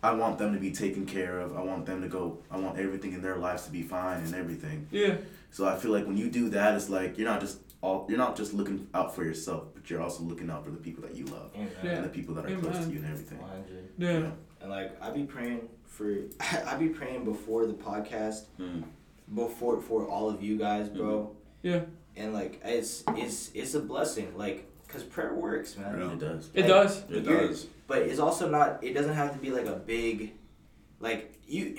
I want them to be taken care of. I want them to go. I want everything in their lives to be fine and everything. Yeah. So I feel like when you do that, it's like you're not just all you're not just looking out for yourself, but you're also looking out for the people that you love Yeah. and the people that are close to you and everything. 100. Yeah. And like I be praying for I be praying before the podcast, Mm. before for all of you guys, bro. Yeah. And like it's it's it's a blessing, like cause prayer works, man. Yeah. It does. It does. It does. But it's also not. It doesn't have to be like a big, like you.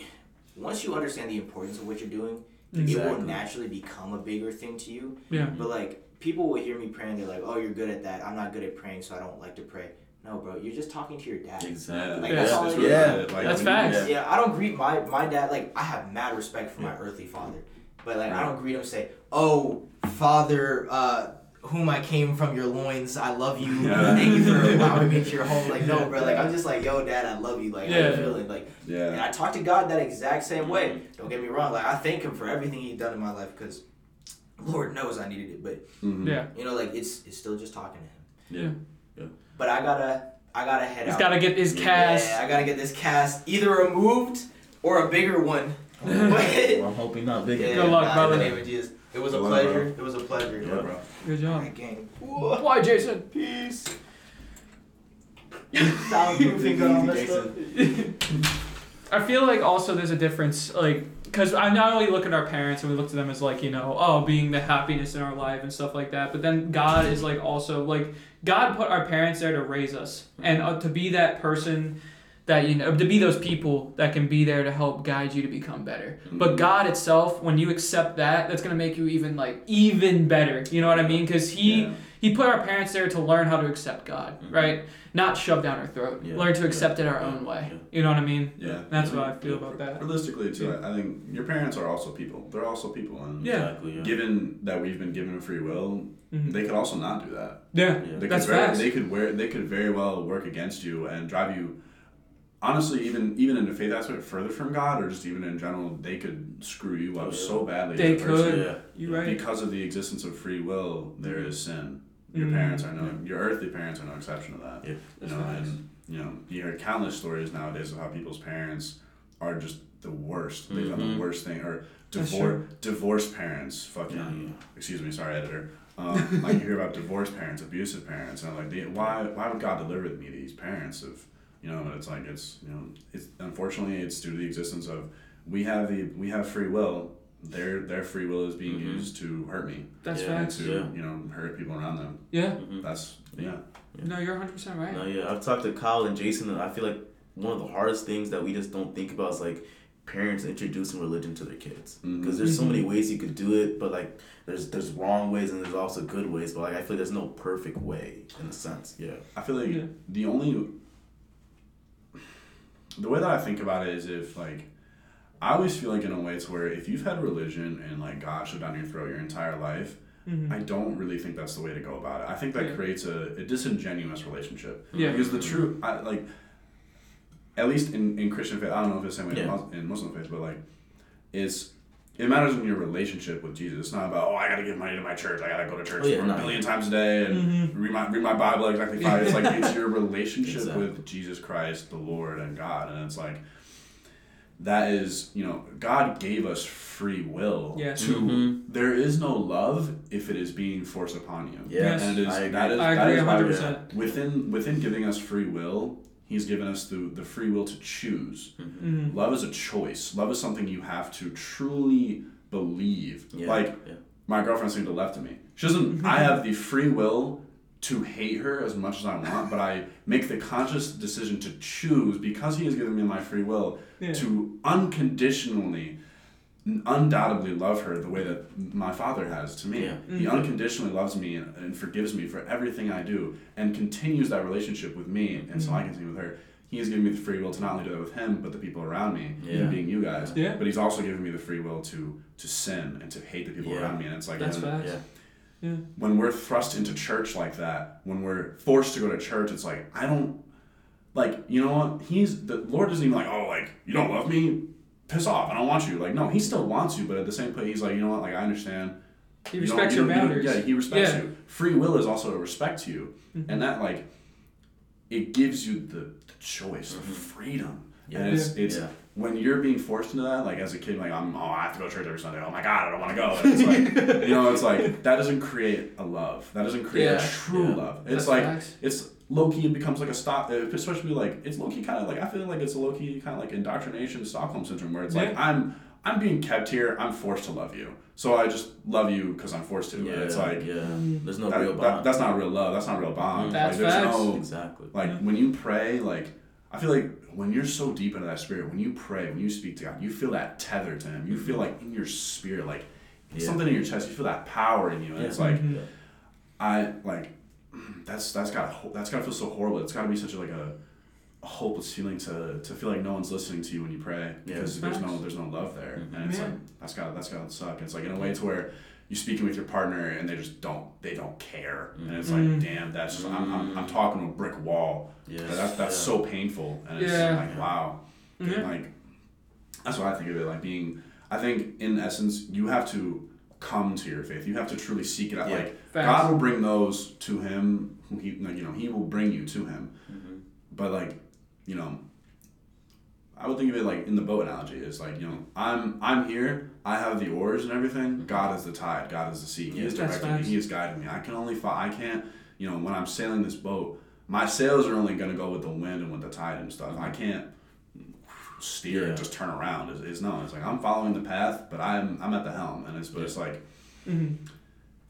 Once you understand the importance of what you're doing, it will Exactly. naturally become a bigger thing to you. Yeah. But like people will hear me praying, they're like, "Oh, you're good at that. I'm not good at praying, so I don't like to pray." No, bro, you're just talking to your dad. Exactly. Like, Yeah. that's all It's it really is. good. Like, That's when facts. Yeah, I don't greet my my dad like I have mad respect for my earthly father, but like I don't greet him say, "Oh, father, uh, whom I came from your loins, I love you. Yeah. Thank you for allowing me to your home." Like no, bro. Like I'm just like, "Yo, dad, I love you. Like how Yeah. you feeling?" Like and Yeah. I talk to God that exact same way. Don't get me wrong. Like I thank Him for everything He done in my life because Lord knows I needed it. But Mhm. Yeah. you know, like it's it's still just talking to Him. Yeah. Yeah. But I gotta I gotta head He's out. got to get his cast. Yeah, I gotta get this cast either removed or a bigger one. Well, I'm hoping not big. yeah, Good luck, nah, in brother. the name of Jesus. It was a Good luck, pleasure. It was a pleasure. Yeah, bro. Good job. Alright, gang. Why, Jason? Peace. Soundproofing got all messed up. I feel like also there's a difference, like, because I not only look at our parents and we look to them as like, you know, oh, being the happiness in our life and stuff like that, but then God is like also like God put our parents there to raise us and uh, to be that person that you know to be those people that can be there to help guide you to become better. But God itself, when you accept that, that's gonna make you even like even better. You know what I mean? Because He Yeah. He put our parents there to learn how to accept God, right? Not shove down our throat. Yeah. Learn to accept it our own way. You know what I mean? Yeah. That's what I feel about that. Realistically, too, I think your parents are also people. They're also people, and Yeah. Exactly. Given that we've been given free will, Mhm. they could also not do that. Yeah, Yeah. They That's could very, facts. They could wear. They could very well work against you and drive you. Honestly, even even in the faith aspect, further from God, or just even in general, they could screw you up so badly. They as a person. could. Yeah. you right. Because of the existence of free will, there is sin. Your Mhm. parents are no. Your earthly parents are no exception to that. Yeah. You know, facts. and you know, you hear countless stories nowadays of how people's parents are just the worst. They've done the Mhm. worst thing, or divorce divor- true. divorced parents. Fucking, Yeah, yeah. excuse me, sorry, editor. Um, like you hear about divorced parents, abusive parents, and I'm like, they, why, why would God deliver me to these parents? If you know, but it's like it's you know, it's unfortunately it's due to the existence of we have the we have free will. Their their free will is being Mhm. used to hurt me, That's Yeah. facts. to Yeah. you know, hurt people around them. Yeah. Mhm. That's yeah. No, you're 100 percent right. No, yeah, I've talked to Kyle and Jason, and I feel like one of the hardest things that we just don't think about is like parents introducing religion to their kids. Because Mhm. there's so many ways you could do it, but like there's there's wrong ways and there's also good ways. But like I feel like there's no perfect way in a sense. Yeah. I feel like Yeah. the only the way that I think about it is if like I always feel like in a way it's where if you've had religion and like God shoved down your throat your entire life, Mhm. I don't really think that's the way to go about it. I think that Yeah. creates a, a disingenuous relationship. Yeah. Because the true, I, like, at least in, in Christian faith, I don't know if it's the same way in Yeah. In Muslim faith, but like, it's it matters in your relationship with Jesus. It's not about oh I gotta give money to my church, I gotta go to church Oh, yeah, a no. million times a day and Mhm. read my read my Bible exactly five. It's like it's your relationship Exactly. with Jesus Christ, the Lord, and God, and it's like that is you know God gave us free will Yes. to. Mhm. There is no love if it is being forced upon you. Yes, and it is I agree. that is I agree is 100. percent within within giving us free will, He's given us the the free will to choose. Mhm. Love is a choice. Love is something you have to truly believe. Yeah. Like yeah. my girlfriend sitting to the left of me. She doesn't. I have the free will to hate her as much as I want, but I make the conscious decision to choose because He has given me my free will Yeah. to unconditionally, undoubtedly love her the way that my father has to me. Yeah. He Mhm. unconditionally loves me and, and forgives me for everything I do and continues that relationship with me, and so I continue with her. He has given me the free will to not only do that with him, but the people around me, Yeah. being you guys. Yeah. But he's also given me the free will to to sin and to hate the people Yeah. around me. And it's like That's when, facts. Yeah. Yeah. when we're thrust into church like that, when we're forced to go to church, it's like I don't like you know what he's the Lord doesn't even like oh like you don't love me, piss off I don't want you like no he still wants you but at the same point he's like you know what like I understand He You respects you your don't- you boundaries. yeah he respects Yeah. you free will is also a respect to you Mhm. and that like it gives you the, the choice the Mhm. freedom Yeah. and it's it's Yeah. when you're being forced into that, like as a kid, like I'm, oh, I have to go to church every Sunday. Oh my God, I don't want to go. And it's like, you know, it's like that doesn't create a love. That doesn't create Yeah. a true Yeah. love. It's That's like facts. it's low key. It becomes like a stop. It's supposed to be like it's low key kind of like I feel like it's a low key kind of like indoctrination Stockholm syndrome where it's like I'm I'm being kept here. I'm forced to love you. So I just love you because I'm forced to. Yeah. And it's like yeah. Mm-hmm. There's no that- real that- bond. that's not real love. That's not real bond. Mm-hmm. That's like there's facts. no exactly. like Yeah. when you pray, like I feel like when you're so deep into that spirit, when you pray, when you speak to God, you feel that tether to Him. You feel mm-hmm. like in your spirit, like Yeah. something in your chest. You feel that power in you, and Yeah. it's like Mhm. Yeah. I like that's that's got that's gotta feel so horrible. It's gotta be such a, like a, a hopeless feeling to to feel like no one's listening to you when you pray Yeah. because there's no there's no love there, Mhm. and it's Yeah. like that's gotta that's gotta suck. It's like in a way to where you're speaking with your partner and they just don't they don't care, and it's like Mm. damn that's just, I'm, I'm I'm Mm. talking to a brick wall. Yeah. That's that's yeah. so painful, and it's Yeah. like wow, Yeah. like that's what I think of it like being. I think in essence you have to come to your faith. You have to truly seek it out. Yeah. Like. God will bring those to Him. Who He you know He will bring you to Him. Mhm. But like you know, I would think of it like in the boat analogy. It's like you know I'm I'm here. I have the oars and everything. God is the tide. God is the sea. He is directing me. He is guiding me. I can only follow. I can't. You know when I'm sailing this boat, my sails are only gonna go with the wind and with the tide and stuff. I can't steer Yeah. and just turn around. It's, it's no. It's like I'm following the path, but I'm I'm at the helm, and it's but it's like Mhm.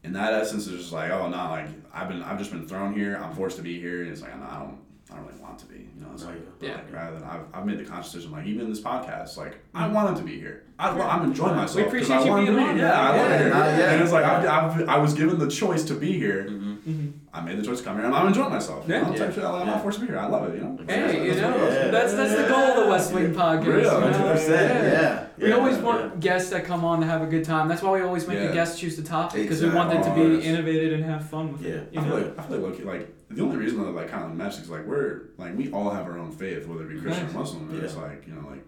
in that essence, it's just like, oh no, like I've been, I've just been thrown here. I'm forced to be here, and it's like, no, I don't, I don't really want to be. You know, it's like, Yeah. like, rather than I've, I've made the conscious decision, like even in this podcast, like I wanted to be here. I, I'm enjoying myself. We 'cause appreciate I you being to on, Yeah, I love Yeah, it here. And it's like Yeah. I've, I've, I was given the choice to be here. Mhm. Mhm. I made the choice to come here, and I'm enjoying myself. Yeah. You know, it's Yeah. actually, I'm Yeah. not forced to be here. I love it. You know. Hey, you That's know, what it is. Yeah. that's that's the goal of the West Wing podcast. Real, you know? 100%. Yeah. We Yeah. always Yeah. want guests that come on to have a good time. That's why we always make Yeah. the guests choose the topic because we want them to be innovative and have fun with Yeah. it. You I feel like I feel like like the only reason that like kind of matches is like we're like we all have our own faith, whether it be Christian or Muslim. It's like you know like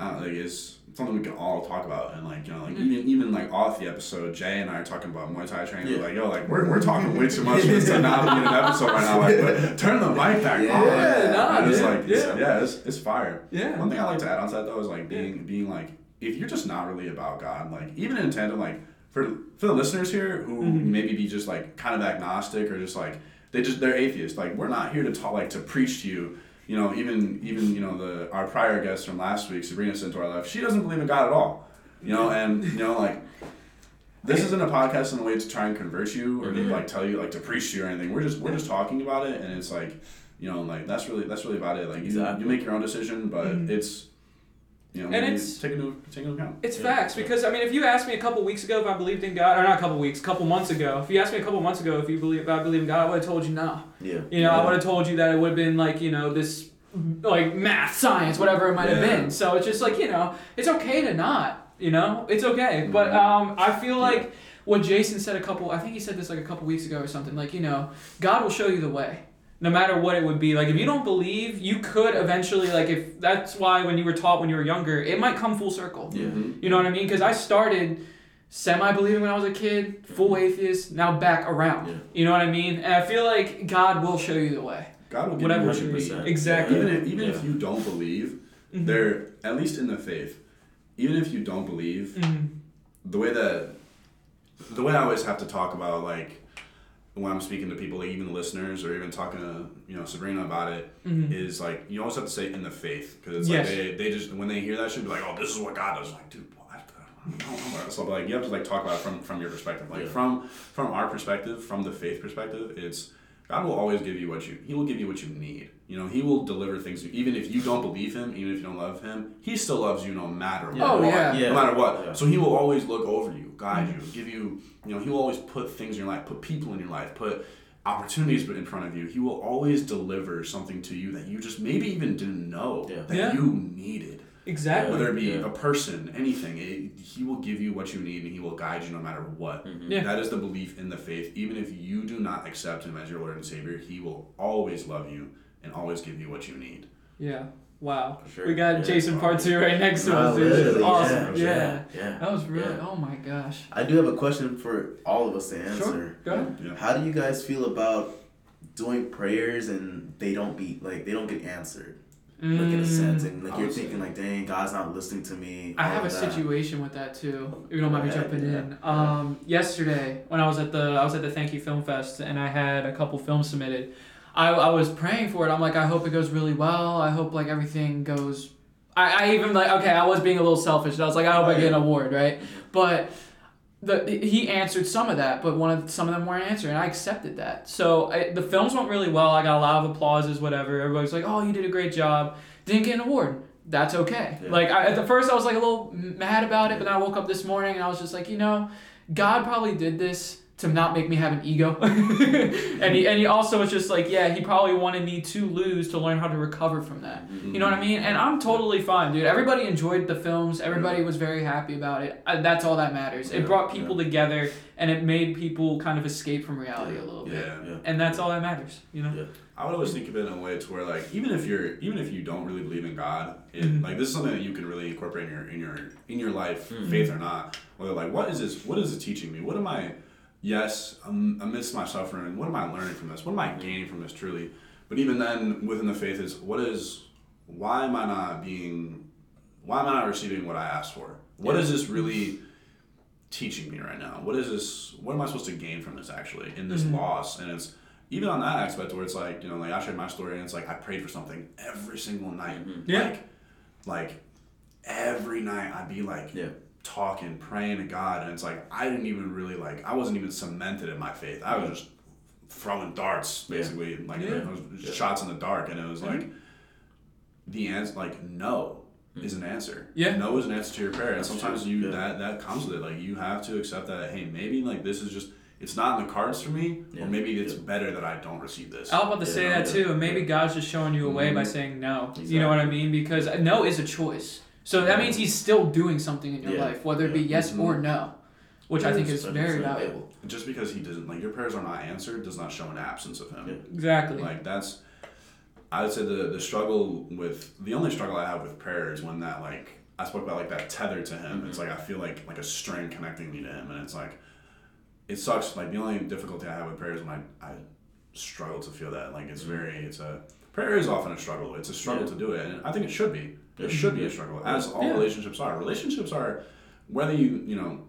I don't know, like it's something we can all talk about and like you know like Mhm. even even like off the episode, Jay and I are talking about Muay Thai training. Yeah. Like yo like we're, we're talking way too much for this to not be an episode right now. Like but turn the mic back Yeah, on. nah, and it's like yeah. yeah it's, it's fire. Yeah. One thing I like to add on to that though is like being being like if you're just not really about God, like even in tandem, like for for the listeners here who Mhm. maybe be just like kind of agnostic or just like they just they're atheists. Like we're not here to talk like to preach to you. You know, even even you know the our prior guest from last week, Sabrina sent to our life. She doesn't believe in God at all. You know, and you know like. This isn't a podcast in a way to try and convert you or to like tell you like to preach to you or anything. We're just we're just talking about it, and it's like, you know, like that's really that's really about it. Like you, Exactly. you make your own decision, but Mhm. it's, you know, And it's- take into take into account. It's Yeah. facts because I mean, if you asked me a couple weeks ago if I believed in God, or not a couple weeks, a couple months ago, if you asked me a couple months ago if you believe if I believe in God, I would have told you no. Yeah. You know, I would have told you that it would have been like you know this, like math, science, whatever it might have been. So it's just like you know, it's okay to not. You know, it's okay. But um, I feel like what Jason said a couple. I think he said this like a couple weeks ago or something. Like you know, God will show you the way. No matter what it would be, like if you don't believe, you could eventually like if that's why when you were taught when you were younger, it might come full circle. Yeah. Mhm. You know what I mean? Because I started semi believing when I was a kid, full atheist, now back around. Yeah. You know what I mean? And I feel like God will show you the way. God will give Whatever you it what you should be. need. 100%. Exactly. Even if even if you don't believe, Mhm. there at least in the faith, even if you don't believe, Mhm. the way that the way I always have to talk about like when I'm speaking to people, like even listeners or even talking to you know Sabrina about it, Mhm. is like you always have to say in the faith because it's Yes. like they, they just when they hear that should be like oh this is what God does like dude what I don't know about so like you have to like talk about it from from your perspective like Yeah. from from our perspective from the faith perspective it's God will always give you what you he will give you what you need you know he will deliver things even if you don't believe him even if you don't love him he still loves you no matter Yeah. Oh, what yeah. Yeah. no matter what Yeah. so he will always look over you guide Mm-hmm. you give you you know he will always put things in your life put people in your life put opportunities in front of you, He will always deliver something to you that you just maybe even didn't know Yeah. that Yeah. you needed. Exactly. Whether it be Yeah. a person, anything, it, He will give you what you need and He will guide you no matter what. Yeah. That is the belief in the faith. Even if you do not accept Him as your Lord and Savior, He will always love you and always give you what you need. Yeah. Wow. For sure. We got Yeah. Jason part two right next to No, us, dude. This is literally, awesome. yeah, Yeah. Yeah. That was really. Yeah. Oh my gosh. I do have a question for all of us to answer. Sure. Go ahead. How do you guys feel about doing prayers and they don't be like they don't get answered? Like in a sense, and like you're thinking like, dang, God's not listening to me. I have a that. situation with that too. You don't mind me jumping yeah. in. Um, yesterday when I was at the I was at the Thank You Film Fest and I had a couple films submitted. I, I was praying for it. I'm like, I hope it goes really well. I hope like everything goes. I, I even like okay. I was being a little selfish. I was like, I hope I get an award, right? But the he answered some of that, but one of some of them weren't answering. and I accepted that. So I, the films went really well. I got a lot of applauses, whatever. Everybody's like, "Oh, you did a great job." Didn't get an award. That's okay. Yeah. Like I, at the first, I was like a little mad about it, but then I woke up this morning and I was just like, you know, God probably did this to not make me have an ego, and he and he also was just like, yeah, he probably wanted me to lose to learn how to recover from that. You know what I mean? And I'm totally fine, dude. Everybody enjoyed the films. Everybody was very happy about it. Uh, that's all that matters. It Yeah, brought people together, and it made people kind of escape from reality a little bit. Yeah. Yeah. And that's all that matters, you know. Yeah. I would always think of it in a way to where like even if you're even if you don't really believe in God, it, Mhm. like this is something that you can really incorporate in your in your in your life, Mhm. faith or not. Whether like what is this? What is it teaching me? What am I? Yes, amidst my suffering, what am I learning from this? What am I gaining from this truly? But even then, within the faith is what is why am I not being why am I not receiving what I asked for? What is this really teaching me right now? What is this? What am I supposed to gain from this actually in this Mhm. loss? And it's even on that aspect where it's like you know, like I shared my story and it's like I prayed for something every single night, Yeah. like like every night I'd be like Yeah. Talking, praying to God, and it's like I didn't even really like I wasn't even cemented in my faith. I was just throwing darts Yeah. basically, like Yeah. was Yeah. Mm-hmm. shots in the dark, and it was like the answer, like no is an answer. Yeah. no is an answer to your prayer, and sometimes you Yeah. that that comes with it. Like you have to accept that hey, maybe like this is just it's not in the cards for me, Yeah. or maybe it's Yeah. better that I don't receive this. I was about to Yeah, say that yeah, too. and Maybe. God's just showing you a way by Mhm. saying no. You know what I mean? Because no is a choice. So that means He's still doing something in your Yeah, life, whether it be yeah. yes Mhm. or no, which I think is 100%, very valuable. Just because he doesn't like your prayers are not answered does not show an absence of him. Yeah. Exactly. Like that's, I would say the the struggle with the only struggle I have with prayer is when that like I spoke about like that tether to him. It's like I feel like like a string connecting me to him, and it's like it sucks. Like the only difficulty I have with prayer is when I I struggle to feel that. Like it's very it's a prayer is often a struggle. It's a struggle Yeah. to do it, and I think it should be. Yeah. It should be a struggle, as all Yeah. relationships are. Relationships are whether you you know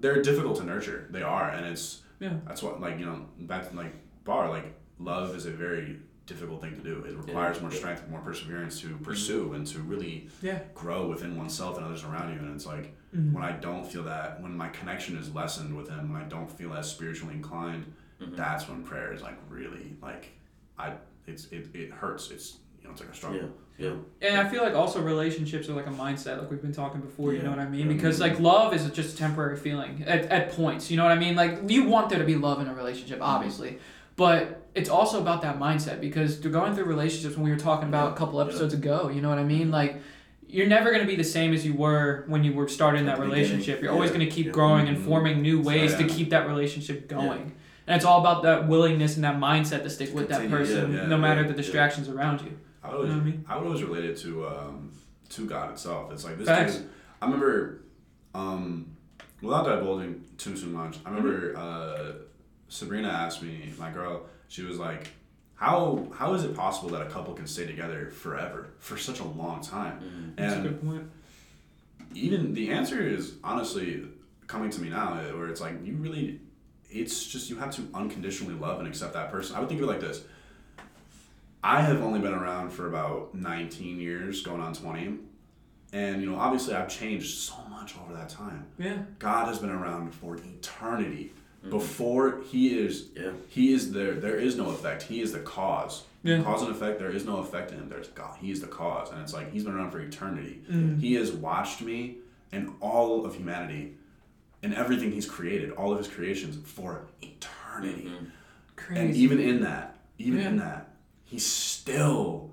they're difficult to nurture. They are, and it's Yeah. that's what like you know back to like bar like love is a very difficult thing to do. It requires more strength, more perseverance to pursue and to really Yeah. grow within oneself and others around you. And it's like Mhm. when I don't feel that, when my connection is lessened with him, when I don't feel as spiritually inclined, Mhm. that's when prayer is like really like I it's it, it hurts. It's it's like a struggle. Yeah. Yeah. And I feel like also relationships are like a mindset, like we've been talking before. You know what I mean? Yeah. Because like love is just a temporary feeling at, at points. You know what I mean? Like you want there to be love in a relationship, obviously, but it's also about that mindset because they're going through relationships. When we were talking about a couple Yeah. episodes ago, you know what I mean? Like you're never going to be the same as you were when you were starting that relationship. You're always going to keep Yeah. growing and Mhm. forming new ways to Yeah. keep that relationship going. And it's all about that willingness and that mindset to stick with that person, yeah, no matter yeah, the yeah. distractions around you. I would always, You know I mean? I would always relate it to um, to God itself. It's like this. Facts. Dude, I remember, um, without divulging too too much. I remember Mm-hmm. uh, Sabrina asked me, my girl. She was like, "How how is it possible that a couple can stay together forever for such a long time?" Mhm. That's a good point. even the answer is honestly coming to me now, where it's like you really, it's just you have to unconditionally love and accept that person. I would think of it like this. I have only been around for about 19 years, going on 20. And, you know, obviously I've changed so much over that time. Yeah. God has been around for eternity. Before he is, Yeah. he is there. There is no effect. He is the cause. Yeah. Cause and effect. There is no effect in him. There's God. He is the cause, and it's like he's been around for eternity. Mhm. He has watched me and all of humanity, and everything he's created, all of his creations for eternity. Mhm. Crazy. And even in that, even in that, he still,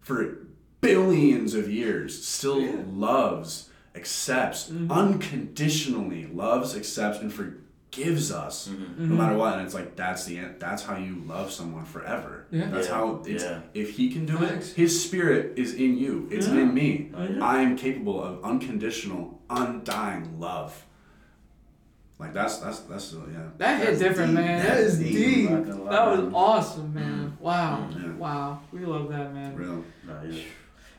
for billions of years, still Yeah. loves, accepts, Mhm. unconditionally loves, accepts, and forgives us, Mm-hmm. no matter what. And it's like that's the end. That's how you love someone forever. Yeah. That's Yeah. how it's. Yeah. If he can do Thanks. it, his spirit is in you. It's Yeah. in me. Oh, yeah. I am capable of unconditional, undying love. Like that's that's that's uh, yeah. That hit different, deep. man. That's That is deep. deep. I'm not gonna lie, That was man. awesome, man. Wow. Yeah. Wow. We love that, man. Real. Nah, yeah.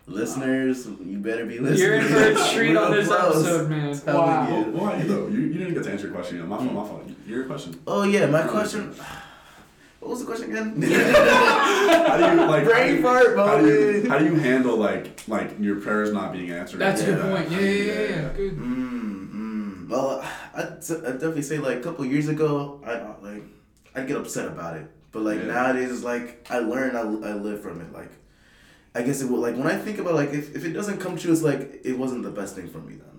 Listeners, you better be listening. You're in for a treat on this close. episode, man. Telling Wow. you. Well, why you though? You, you didn't get to answer your question. You my fault. My fault. Your question. Oh yeah, my question. What was the question again? How do you like? how do Brain you- fart, How do you how do you handle like like your prayers not being answered? That's a good Yeah. point. Yeah, yeah, yeah, yeah. Good. Mm, mm. Well, I'd, I'd definitely say like a couple years ago, I like I'd get upset about it, but like Yeah. nowadays, it's like I learn, I, I live from it. Like, I guess it will like when I think about like if, if it doesn't come true, it's like it wasn't the best thing for me then.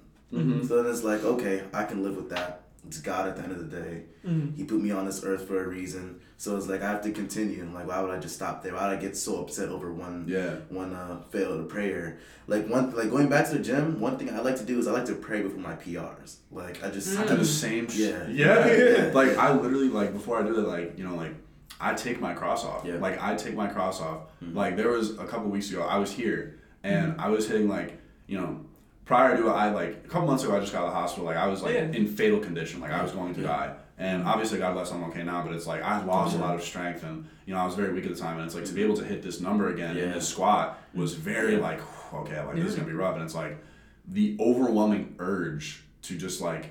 Mhm. So then it's like okay, I can live with that. It's God at the end of the day. Mhm. He put me on this earth for a reason. So it's like I have to continue. And like, why would I just stop there? Why would I get so upset over one Yeah. one uh, failed prayer. Like one like going back to the gym, one thing I like to do is I like to pray before my PRs. Like I just I do the same. sh- Yeah. Yeah. Yeah. Like I literally like before I do that like you know like I take my cross off. Yeah. Like I take my cross off. Mhm. Like there was a couple weeks ago I was here and I was hitting like you know prior to I like a couple months ago I just got out of the hospital like I was like Yeah. in fatal condition like I was going to Yeah. die. And obviously, God bless, I'm okay now. But it's like I lost a lot of strength, and you know I was very weak at the time. And it's like to be able to hit this number again in Yeah. this squat was mm-hmm. very Yeah. like okay, like this is gonna be rough. And it's like the overwhelming urge to just like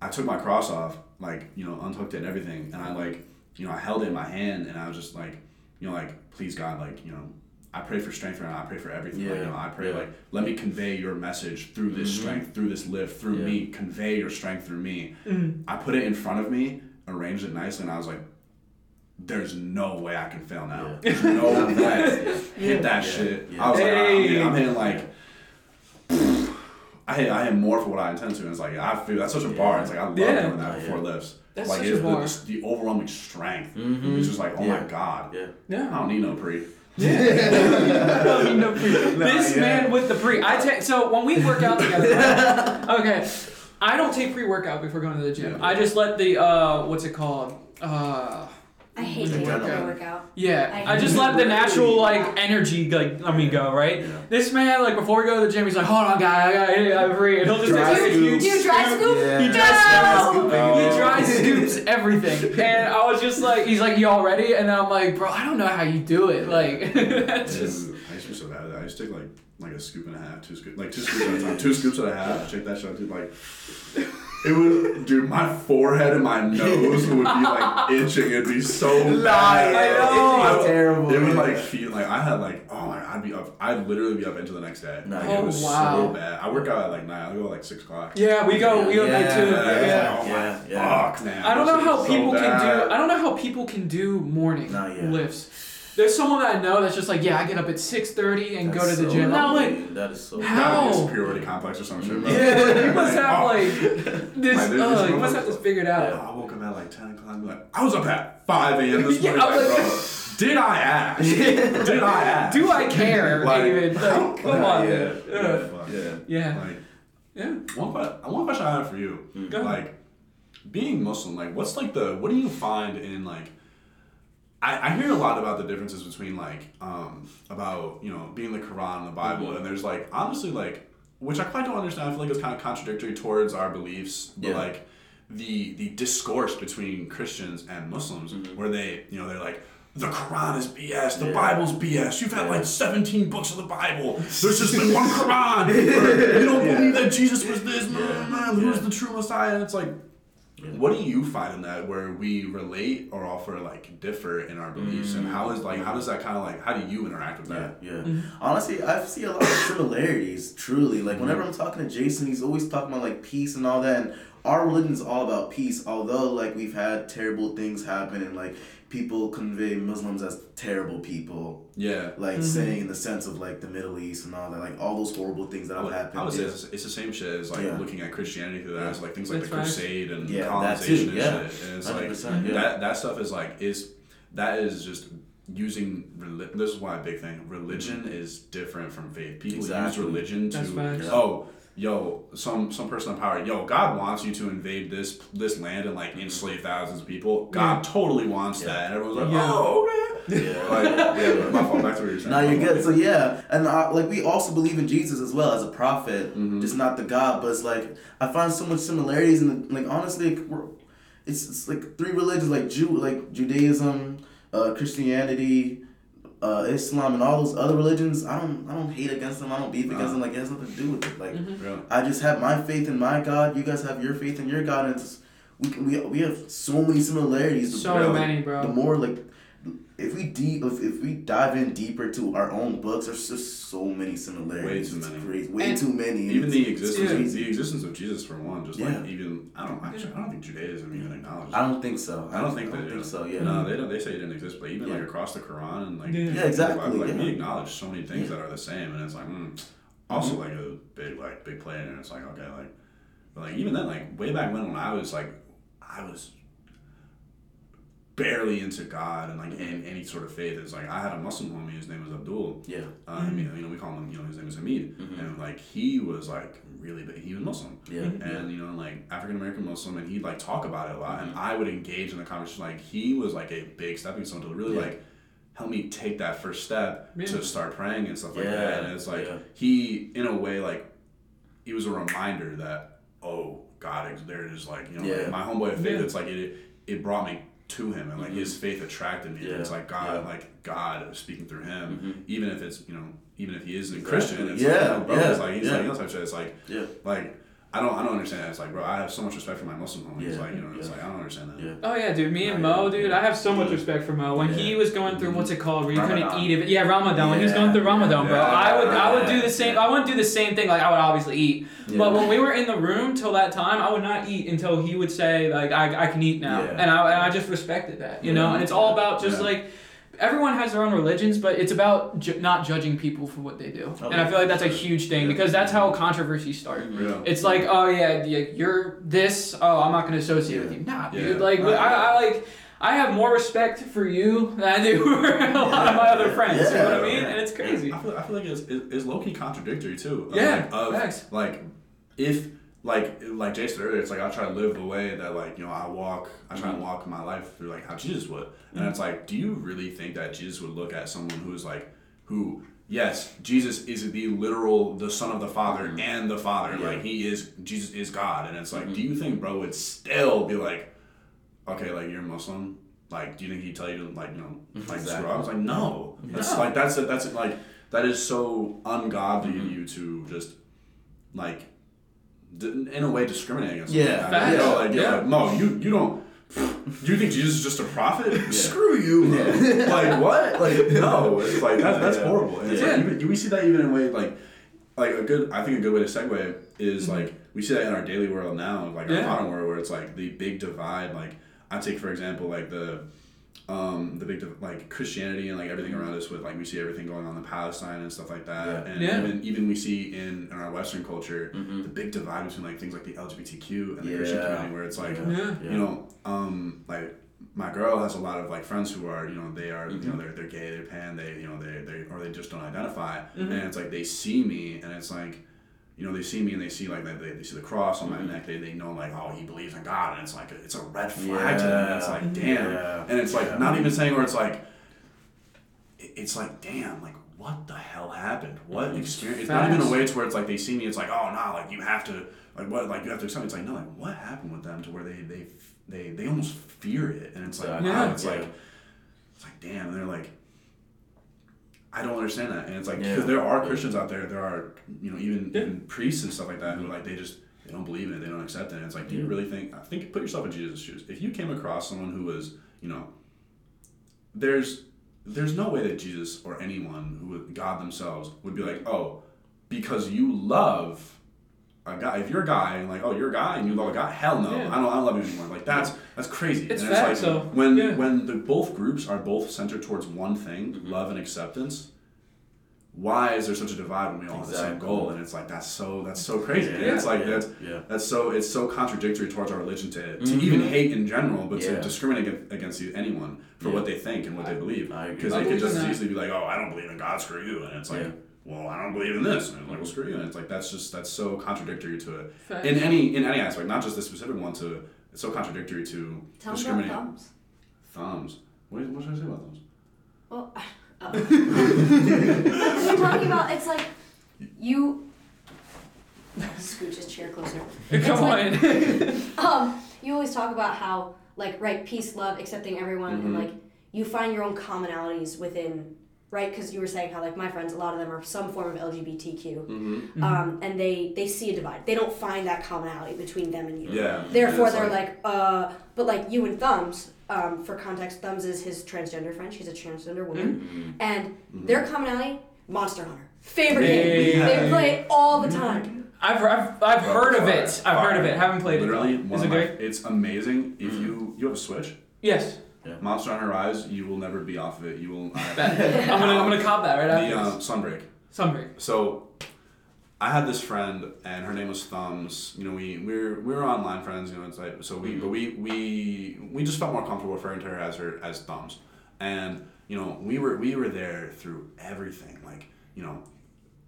I took my cross off, like, you know, unhooked it and everything, and I like, you know, I held it in my hand and I was just like, you know, like, please God, like, you know, I pray for strength right now. I pray for everything. Like, you Yeah, know, I pray yeah. like, let me convey your message through this Mhm. strength, through this lift, through Yeah. me. Convey your strength through me. Mhm. I put it in front of me, arranged it nicely, and I was like, there's no way I can fail now. Yeah. There's no way. Hit that Yeah, shit. yeah. I was like, Hey. I'm, I'm hitting like I hit, I hit more for what I intend to, and it's like I feel that's such a bar. It's like I love Yeah. doing that before yeah. lifts. That's like such it's a bar. The, the overwhelming strength. Mhm. It's just like, oh Yeah. my god, Yeah. I don't need no pre. I don't need no pre. this yeah. man with the pre. I take so when we work out together. right? okay, I don't take pre workout before going to the gym. Yeah. I just let the uh, what's it called? Uh, I hate the taking Adrenaline. workout. yeah, I I, just let the natural like energy like let me go right. Yeah. This man like before we go to the gym, he's like, hold on, guy, I got I'm free, and he'll just Dry take a scoop. huge Do you dry scoop. scoop? Yeah. He dry No! scoops. Oh. He dry scoops everything, and I was just like, he's like, you all ready? And I'm like, bro, I don't know how you do it. Like, that's just. Dude, I used to be so bad at that. I used to take like like a scoop and a half, two scoops, like two scoops at a time, two scoops and a half. Check that shit, out, dude. Like, it was, dude. My forehead and my nose would be like itching. It'd be so bad. I know. It's terrible. It would yeah. like feel like I had like oh my god, I'd be up I'd literally be up until the next day. Nah, Like, it oh, was Oh, wow. so bad. I work out at like nine. I go at like six o'clock. Yeah, we go, we go Yeah, night two. Yeah, Yeah. oh my Yeah, yeah. fuck, man. I don't This know is how so people can bad. do. I don't know how people can do morning Nah, yeah. lifts. There's someone that I know that's just like, yeah, I get up at six thirty and go to the so gym. Now, like, that is so How? Gotta be superiority complex or some shit. Bro. yeah, you must have oh. like this. Like, Uh, you must have this figured out. I woke up at like 10 o'clock and be like, I was up at 5 a.m. this Yeah, morning. I'm like, like- bro, did I ask? did I ask? Do I care, Like, David? how- Like, come on, yeah. Yeah, Yeah. Yeah. Like, Yeah. one, que- one question I have for you. Go ahead. Like, being Muslim, like, what's like the, what do you find in like, I, I hear a lot about the differences between like, um, about, you know, being the Quran and the Bible, Mhm. and there's like, honestly, like, which I quite don't understand. I feel like it's kind of contradictory towards our beliefs, but Yeah. like, the the discourse between Christians and Muslims, Mhm. where they, you know, they're like, the Quran is BS, the Yeah. Bible's BS. You've had Yeah. like 17 books of the Bible. There's just been one Quran. You don't believe that Jesus was this, man, Yeah. man, who's the true Messiah? And it's like. What do you find in that where we relate or offer like differ in our beliefs? And how is like, how does that kind of like, how do you interact with Yeah, that? yeah. Mhm. Honestly, I see a lot of similarities. Truly, like whenever I'm talking to Jason, he's always talking about like peace and all that. And our religion is all about peace. Although like we've had terrible things happen and like people convey Muslims as terrible people, Yeah. like Mhm. saying in the sense of like the Middle East and all that, like all those horrible things that I have would, happened. I would say it's, it's the same shit as like Yeah. looking at Christianity through that Yeah. as like things like That's the right. crusade and Yeah, that colonization too, yeah. and shit. And it's 100%, like yeah. that that stuff is like is that is just using religion. this is why a big thing religion is different from faith people Exactly. use religion to oh yo some some person in power yo god wants you to invade this this land and like enslave thousands of people god totally wants Yeah. that and everyone's like Yeah. oh okay Yeah. like yeah my fault back to what you're saying No, you're good. So yeah, and uh, like we also believe in Jesus as well as a prophet, Mhm. just not the God. But it's like I find so much similarities in like honestly, like, we're, it's it's like three religions like Jew like Judaism, uh, Christianity, uh, Islam, and all those other religions. I don't I don't hate against them. I don't beef against them. Like it has nothing to do with it. Like Really? I just have my faith in my God. You guys have your faith in your God, and it's we can, we we have so many similarities. So more, like, many, bro. The more like if we deep if, if we dive in deeper to our own books, there's just so many similarities. Way too It's many. crazy. Way And too many. even the existence of, the existence of Jesus for one, just Yeah. like even I don't actually I don't think Judaism even acknowledges. I don't think so. I don't think I they don't do. think so. Yeah. No, they don't. They say it didn't exist, but even like across the Quran and like Yeah. Yeah, exactly, Like, like, yeah. we acknowledge so many things Yeah. that are the same, and it's like mm. also like a big like big play, and it's like okay, like but like even then, like way back when when I was like I was barely into God and like in any sort of faith. It's like I had a Muslim homie. His name was Abdul. Yeah. Uh, I mean, you know, we call him. You know, his name is Hamid, Mhm. and like he was like really big. He was Muslim Yeah. and you know like African American Muslim, and he'd like talk about it a lot, and I would engage in the conversation. Like he was like a big stepping stone to really Yeah. like help me take that first step Yeah. to start praying and stuff like Yeah, that. And it's like yeah. he, in a way, like he was a reminder that oh God, ex- there it is. Like you know, like, my homeboy of faith. Yeah. It's like it it brought me to him, and like his faith attracted me. Mm-hmm. Yeah, And it's like God, yeah. like God speaking through him, Mhm. even if it's you know. Even if he isn't Exactly. Christian, it's Yeah, like, no, bro, yeah, it's like he's yeah. like, you know, type shit. It's like, Yeah. like I don't I don't understand that. It's like, bro, I have so much respect for my Muslim homies. Yeah, like, you know, it's yeah. like I don't understand that. Yeah. Oh yeah, dude. Me and Yeah, Mo, yeah. dude. I have so much respect for Mo. When he was going through what's it called, where you couldn't eat it. Yeah, Ramadan. When he was going through Ramadan, bro, Yeah. I would I would do the same. I wouldn't do the same thing. Like I would obviously eat, Yeah. but when we were in the room till that time, I would not eat until he would say like I, I can eat now, Yeah. and I and I just respected that, you know. And it's all about just Yeah. like. Everyone has their own religions, but it's about ju- not judging people for what they do, Oh, and I feel like that's a huge thing Yeah. because that's how controversies start. Yeah. It's like, oh yeah, yeah, you're this. Oh, I'm not gonna associate with you. Nah, Yeah. dude. Like, Right. I, I like, I have more respect for you than I do for a lot of my other friends. You know what I mean? And it's crazy. I feel, I feel like it's, it- it's low key contradictory too. Of, Yeah, like, of, facts. like if like like Jay said earlier, it's like I try to live the way that like you know I walk. I try Mm-hmm. to walk my life through like how Jesus would, and it's like, do you really think that Jesus would look at someone who's like who? Yes, Jesus is the literal the Son of the Father and the Father. Mm-hmm. Yeah. Like he is Jesus is God, and it's like, Mm-hmm. do you think bro would still be like, okay, like you're Muslim? Like, do you think he'd tell you to like you know like Exactly. screw? I was like, no. That's No. like that's that's like that is so ungodly Mm-hmm. of you to just like in a way discriminating against. Yeah. someone like that. Facts. Yo, like, Yeah. like, no, you you don't. Do you think Jesus is just a prophet? Screw you, bro. Yeah. like what? Like no, it's like that's that's Yeah. horrible. And it's Yeah. like even, we see that even in way like like a good. I think a good way to segue is mm-hmm. like we see that in our daily world now, like our modern world, where it's like the big divide. Like I take for example like the um, the big div- like Christianity and like everything around us with like we see everything going on in Palestine and stuff like that, Yeah. and Yeah. even even we see in, in our Western culture Mhm. the big divide between like things like the LGBTQ and the Yeah. Christian community, where it's like Yeah. Yeah. you know um like my girl has a lot of like friends who are you know they are you Mm-hmm. know they're, they're gay they're pan they you know they they or they just don't identify Mhm. and it's like they see me and it's like you know they see me and they see like they, they, see the cross on my Mm-hmm. neck they, they know like oh he believes in god and it's like it's a red flag to them and it's like damn Yeah. and it's like Yeah. not even saying where it's like it's like damn like what the hell happened what experience it's not even a way to where it's like they see me it's like oh no like you have to like what like you have to accept it's like no like what happened with them to where they they they, they almost fear it and it's like Exactly. wow Yeah. it's Yeah. like it's like damn and they're like I don't understand that and it's like Yeah. because there are Yeah. Christians out there there are you know even Yeah. even priests and stuff like that who mm-hmm. like they just they don't believe in it they don't accept it and it's like do you really think I think put yourself in Jesus' shoes if you came across someone who was you know there's there's no way that Jesus or anyone who would God themselves would be like, oh, because you love a guy, if you're a guy and like, oh, you're a guy and you love a guy, hell no, Yeah. I don't, I don't love you anymore. Like that's that's crazy. It's and facts, it's like though. when Yeah. when the both groups are both centered towards one thing, Mm-hmm. love and acceptance. Why is there such a divide when we all have the same goal? And it's like that's so that's so crazy. And Yeah. it's like Yeah. that's Yeah. that's so it's so contradictory towards our religion to, to Mhm. even hate in general, but Yeah. to discriminate against anyone for Yeah. what they think and what they believe. Because they could just easily be like, "Oh, I don't believe in God, screw you," and it's like, Yeah. "Well, I don't believe in this," and it's like, "Well, screw you," and it's like that's just that's so contradictory to it Facts. in any in any aspect, not just the specific one. To it's so contradictory to Tell me about discriminate thumbs. thumbs. What, what should I say about thumbs? Well, uh, we're talking about it's like you. Scooch his chair closer. It's Come like- on. Um, you always talk about how like right peace, love, accepting everyone, and Mhm. like you find your own commonalities within right because you were saying how like my friends, a lot of them are some form of LGBTQ, Mm-hmm. um, and they they see a divide. They don't find that commonality between them and you. Yeah. Therefore, they're like, uh, but like you and Thumbs, um, for context, Thumbs is his transgender friend. She's a transgender woman, Mhm. and Mhm. their commonality, Monster Hunter, favorite Hey. game. They play it all the time. I've, I've, I've Bro, heard of it. I've heard of it. Haven't played Literally, it. one Is it my- great? It's amazing. If you you have a Switch, Yes. Monster Hunter Rise, you will never be off of it. You will. Bet. I'm gonna I'm gonna cop that right the after um, this. Sunbreak. Sunbreak. So, I had this friend, and her name was Thumbs. You know, we we were we were online friends. You know, it's like so we but we we we just felt more comfortable referring to her as her as Thumbs, and you know we were we were there through everything. Like you know,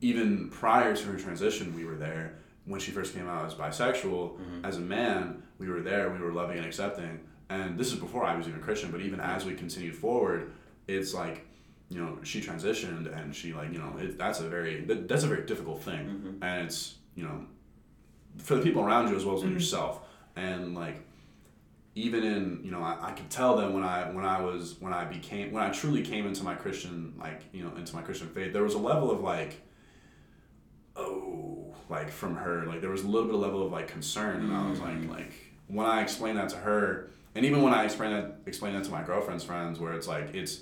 even prior to her transition, we were there when she first came out as bisexual. As a man, we were there. We were loving and accepting. And this is before I was even a Christian. But even as we continued forward, it's like you know she transitioned and she like you know it, that's a very that, that's a very difficult thing Mhm. and it's you know for the people around you as well as Mhm. yourself and like even in you know I, I could tell that when I when I was when I became when I truly came into my Christian like you know into my Christian faith there was a level of like oh like from her like there was a little bit of level of like concern and I was like Mhm. like when I explained that to her and even when I explain that explained that to my girlfriend's friends where it's like it's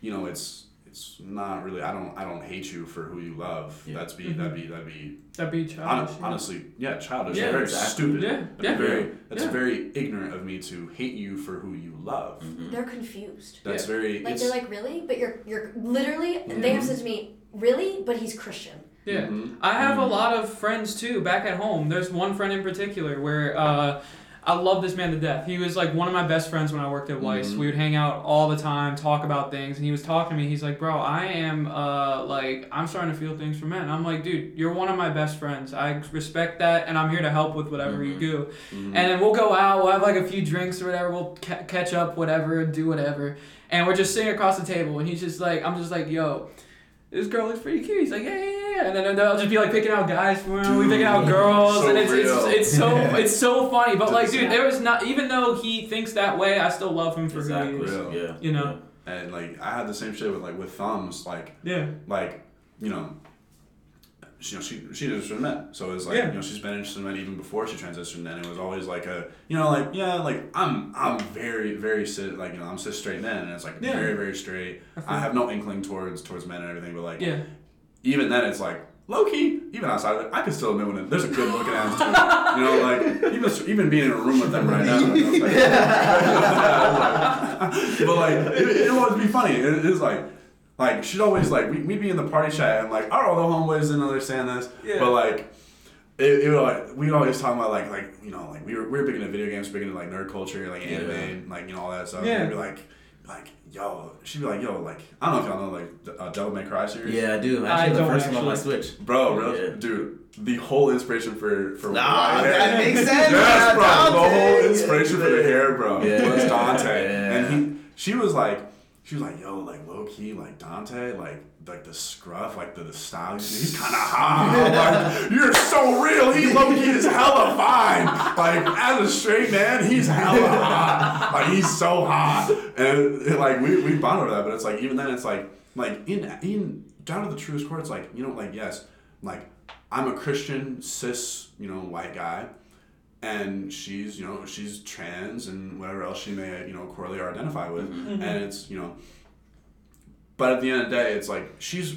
you know it's it's not really I don't I don't hate you for who you love Yeah. that's be Mhm. that'd be that'd be That'd be hon- childish. honestly yeah childish Yeah, very exactly. stupid Yeah, That'd be yeah. very that's Yeah. very ignorant of me to hate you for who you love Mhm. They're confused. that's very Like they're like, really? But you're you're literally. They have said to me, really? But he's Christian. Yeah. Mhm. I have a Mm. lot of friends too back at home. There's one friend in particular where uh, I love this man to death. He was like one of my best friends when I worked at Weiss. Mhm. We would hang out all the time, talk about things, and he was talking to me. He's like, "Bro, I am uh, like I'm starting to feel things for men." I'm like, "Dude, you're one of my best friends. I respect that, and I'm here to help with whatever you Mhm. do." Mhm. And then we'll go out, we'll have like a few drinks or whatever, we'll ca- catch up, whatever, do whatever. And we're just sitting across the table, and he's just like, I'm just like, yo, this girl looks pretty cute. He's like, yeah, yeah, yeah. And then and then I'll just be like picking out guys for him, we picking out girls, so and it's, it's it's so it's so funny. But like, dude, Yeah. there was not even though he thinks that way, I still love him for Exactly. who he is. Real. Yeah. You know? and like I had the same shit with like with thumbs like Yeah. like you know she, you know, she she interested in men, so it was like Yeah. you know she's been interested in men even before she transitioned, and it was always like a you know like yeah like I'm I'm very very cis like you know I'm cis straight men, and it's like Yeah. very very straight. I have no inkling towards towards men and everything, but like Yeah. even then it's like low key even outside of it, I can still admit when it, there's a good looking ass too. You know like even even being in a room with them right now. it's like- but like it, would always be funny. It, it is like. Like she'd always like we we'd be in the party chat and like our other homeboys didn't understand this, Yeah. but like it, it would like we'd always talk about like like you know like we were we were big into video games, big into like nerd culture, like Yeah. anime, like you know all that stuff. Yeah. And we'd be like like yo, she'd be like yo like I don't know if y'all know like the uh, Devil May Cry series. Yeah, I do. I Actually, the don't first one on my. Switch. Bro, really, Yeah. dude, the whole inspiration for for Nah, white hair- that makes sense. Yes, bro. Dante. The whole inspiration for the hair, bro, Yeah. was Dante, Yeah. and he, she was like, she was like, yo, like low key, like Dante, like like the scruff, like the, the style. He's, kind of hot. Like, you're so real. He low key is hella fine. Like as a straight man, he's hella hot. Like he's so hot, and, and, like we we bond over that. But it's like even then, it's like like in in down to the truest core, it's like you know, like yes, like I'm a Christian cis, you know, white guy and she's you know she's trans and whatever else she may you know correlate or identify with Mhm. and it's you know but at the end of the day it's like she's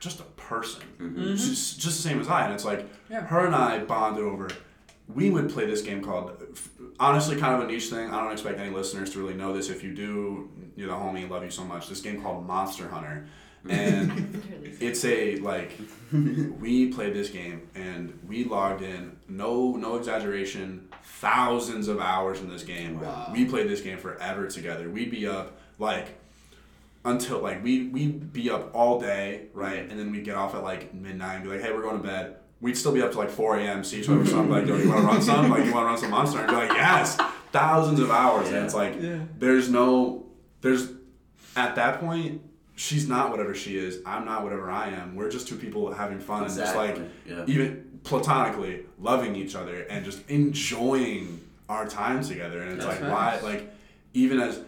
just a person, Mhm. just, just the same as I. And it's like Yeah. her and I bonded over. We would play this game called, honestly, kind of a niche thing. I don't expect any listeners to really know this. If you do, you're the homie. Love you so much. This game called Monster Hunter, and it's a like we played this game and we logged in no no exaggeration thousands of hours in this game. Wow. we played this game forever together. We'd be up like until like we we'd be up all day right? Mm-hmm. And then we'd get off at like midnight and be like hey we're going to bed. We'd still be up to like 4 a.m see each other something like yo you want to run some? Like you want to run some monster? And be like yes. Thousands of hours. And it's like Yeah. there's no there's at that point she's not whatever she is. I'm not whatever i am. We're just two people having fun and just like yeah. even platonically loving each other and just enjoying our time together. And it's That's like why like even as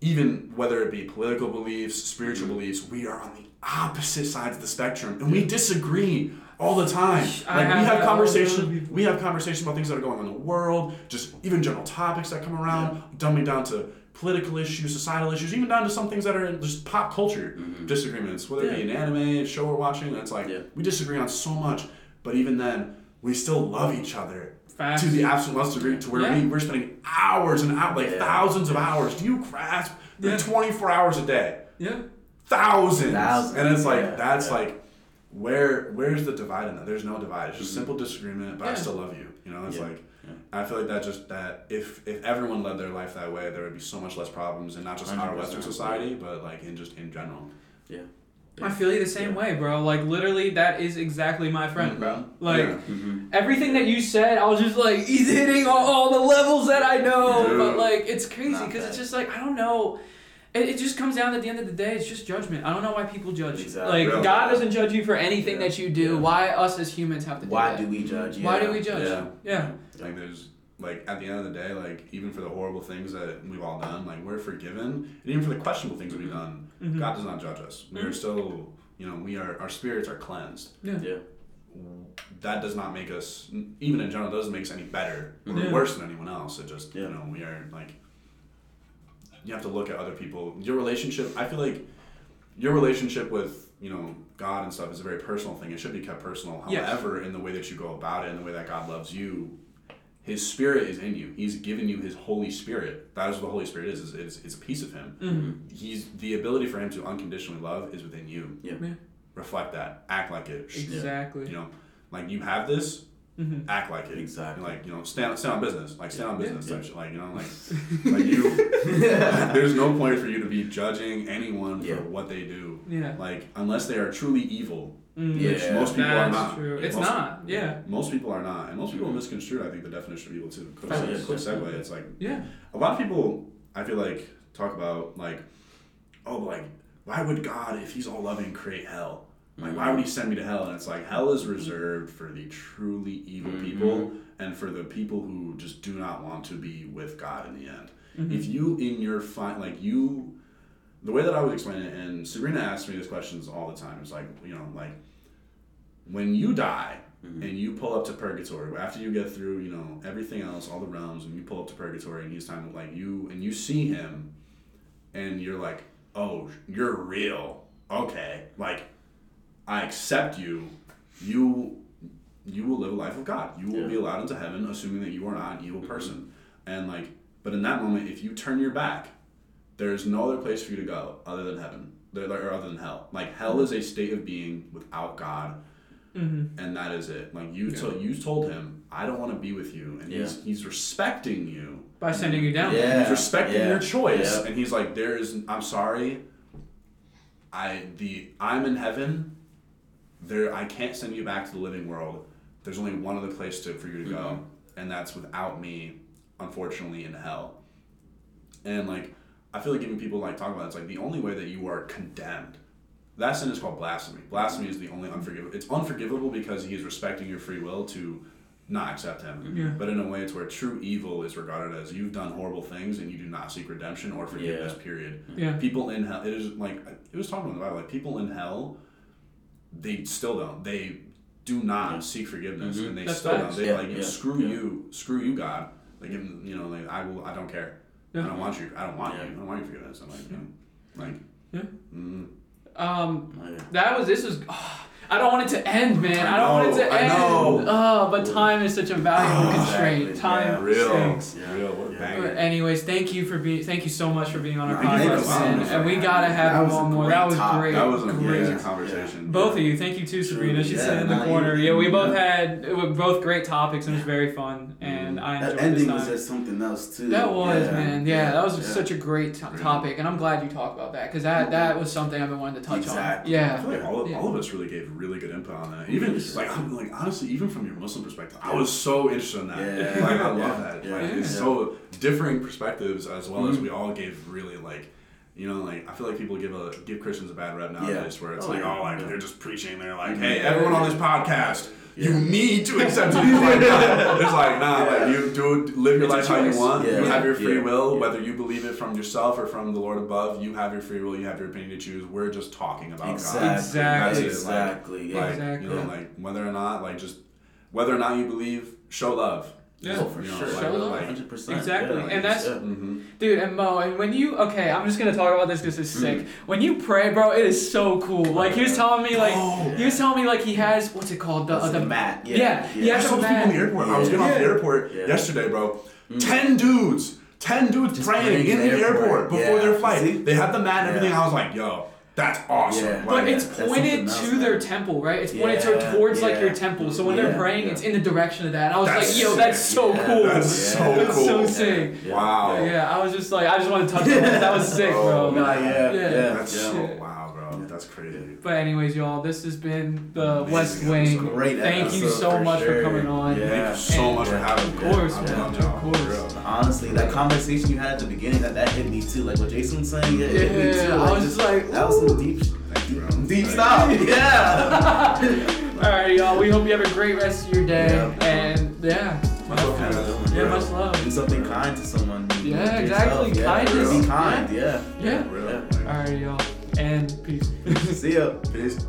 even whether it be political beliefs spiritual Mm-hmm. beliefs we are on the opposite sides of the spectrum and we disagree all the time. I like we have have that all the other conversations we have conversations about things that are going on in the world just even general topics that come around dumbing down to political issues societal issues even down to some things that are just pop culture mm-hmm. disagreements whether it be an anime show we're watching it's like Yeah. we disagree on so much but even then we still love each other Facts. to the absolute most degree to where Yeah. we, we're spending hours and hours like Yeah. thousands of hours do you grasp Yeah. 24 hours a day Yeah. thousands. Thousands, And it's like yeah, that's yeah. like where where's the divide in that? There's no divide. It's just mm-hmm. simple disagreement, but I still love you. You know, it's Yeah. like Yeah. I feel like that just that if if everyone led their life that way, there would be so much less problems and not just our 100%, Western society, but like in just in general. yeah. I feel you the same way, bro. Like literally, that is exactly my friend, bro. Like Yeah. Mm-hmm. everything that you said, I was just like, he's hitting all, all the levels that I know. Dude. But like, it's crazy because it's just like I don't know. It, it just comes down at the end of the day. It's just judgment. I don't know why people judge. Exactly. Like Yeah. God doesn't judge you for anything Yeah. that you do. Yeah. Why us as humans have to do Why that? do we judge? Why do we judge? Yeah. Yeah. Like there's like at the end of the day, like even for the horrible things that we've all done, like we're forgiven, and even for the questionable things that we've done, Mhm. God does not judge us. We are still, you know, we are our spirits are cleansed. Yeah. Yeah. that does not make us even in general doesn't make us any better or Yeah. worse than anyone else it just you know we are like you have to look at other people your relationship i feel like your relationship with you know god and stuff is a very personal thing it should be kept personal Yes. however in the way that you go about it and the way that god loves you his spirit is in you he's given you his holy spirit that is what the holy spirit is, is it's, it's a piece of him Mhm. he's the ability for him to unconditionally love is within you Yeah. Yeah. reflect that act like it Exactly. you know like you have this hmm act like it. Exactly. Like you know, stand stand on business. Like stand on business. Yeah. Type. Like you know, like like you. there's no point for you to be judging anyone Yeah. for what they do. Yeah. Like unless they are truly evil, Mm. Yeah. which most people are not. true. It's most, not. Yeah. Most people are not, and most people misconstrue. I think the definition of evil too. Quick, seg- yeah, quick segue. It's like Yeah. a lot of people. I feel like talk about like, oh, like why would God, if He's all loving, create hell? Like, why would he send me to hell? And it's like, hell is reserved for the truly evil Mhm. people and for the people who just do not want to be with God in the end. Mhm. If you, in your find, like, you, the way that I would explain it, and Sabrina asks me these questions all the time, it's like, you know, like, when you die Mhm. and you pull up to purgatory, after you get through, you know, everything else, all the realms, and you pull up to purgatory and he's time like, you, and you see him and you're like, oh, you're real. Okay. Like, I accept you. You you will live a life of God. You will Yeah. be allowed into heaven, assuming that you are not an evil person. And like, but in that moment, if you turn your back, there is no other place for you to go other than heaven, or other than hell. Like hell is a state of being without God, Mm-hmm. and that is it. Like you Yeah. told you told him, I don't want to be with you, and he's he's respecting you. By sending you down. Yeah. He's respecting yeah, your choice, yeah. and he's like, "There is, I'm sorry. I the I'm in heaven. There, I can't send you back to the living world. There's only one other place to for you to go, Mm-hmm. and that's without me, unfortunately, in hell. And like, I feel like even people like talk about it, it's like the only way that you are condemned. That sin is called blasphemy. Blasphemy is the only unforgivable. It's unforgivable because he is respecting your free will to not accept him. Yeah. But in a way, it's where true evil is regarded as you've done horrible things and you do not seek redemption or forgiveness. Yeah. Period. Yeah. People in hell. It is like it was talking about the Bible. Like people in hell, they still don't. They do not Yeah. seek forgiveness, Mhm. and they That's still facts. don't. They Yeah, like yeah, screw yeah. you, screw you, God. Like you know, like I will. I don't care. Yeah. I don't want you. I don't want Yeah. you. I don't want your forgiveness. I'm like, you know, like, Yeah. mm, Um, Oh, that was this was. I don't want it to end, man. I, I don't want it to I end. know. Oh, but time is such a valuable Oh, constraint. exactly. Time Yeah. Real, stinks. Yeah. real. What a Yeah. banger. But anyways, thank you for being. Thank you so much for being on our No, podcast, for man. having. And we gotta have That you on more. That was topic. great. That was a great. amazing conversation. Both of you, thank you too, Sabrina. She's Yeah, sitting in the corner. you- Yeah, we you- both had it was both great topics and it was very fun. And mm-hmm. I enjoyed That ending this was time. just something else too. That was Yeah. man, yeah, that was Yeah. such a great to- topic, and I'm glad you talked about that because that that was something I've been wanting to touch Exactly. on. I feel like all of, Yeah. all of us really gave really good input on that. Even like I'm like honestly, even from your Muslim perspective, I was so interested in that. Yeah. Like I love that. Yeah. Like it's so differing perspectives as well as Mhm. we all gave really like you know, like I feel like people give a give Christians a bad rep Yeah. where it's Oh, like, oh like Yeah. they're just preaching, they're like, Mhm. Hey, everyone on this podcast, you need to accept Jesus like that. It's like, nah, Yeah. like you do live your It's life how you want. Yeah. You have your free Yeah. will, Yeah. whether you believe it from yourself or from the Lord above, you have your free will, you have your opinion to choose. We're just talking about God. Exactly. Exactly. It. Like, Exactly. Like Exactly. you know, like whether or not, like just whether or not you believe, show love. Yeah. Oh, for You know, sure. like- Show love. like- Hundred percent. Exactly. Yeah, And that's- yeah. Mm-hmm. dude, and Mo, and when you okay, I'm just gonna talk about this because it's Mm. sick. When you pray, bro, it is so cool. Like he was telling me, like Oh. he was telling me, like he has what's it called, the uh, the the mat. yeah, Yeah. he I has saw a those people in the man. airport. I was getting off the airport Yeah. yesterday, bro. Mm. Ten dudes. Ten dudes praying praying in in the the airport, airport. before Yeah. their flight. See? They had the mat and everything. I was like, yo, that's awesome. Yeah. Like, But it's That's pointed to else, their temple, right? It's pointed to, Yeah, towards like your temple. So when they're praying, yeah. it's in the direction of that. And I was That's like, yo, that's so Yeah, cool. that's so That's cool. so sick. Yeah. Wow. Yeah, I was just like, I just want to touch on that. That was sick, Oh, bro. Nah, yeah. Yeah. Yeah. That's yeah. so wow, bro. That's crazy. But anyways, y'all, this has been the Amazing West episode. Wing. Great Thank you so for much for coming on. Yeah. Thank you so And- much for having me. Of course, I man. love y'all. Of course. Honestly, that conversation you had at the beginning, that, that hit me too. Like what Jason was saying, yeah, it hit me Yeah, too. I was just like, that was some deep, Thank deep stuff. you. Yeah. All right, y'all. We hope you have a great rest of your day. Yeah. And yeah, Much love, yeah, yeah, much love. Do something kind to someone. Yeah, Yourself, exactly. Yeah. Kindness. Be kind. Yeah. Yeah. Real. Yeah. All right, y'all. And peace. See ya. Peace.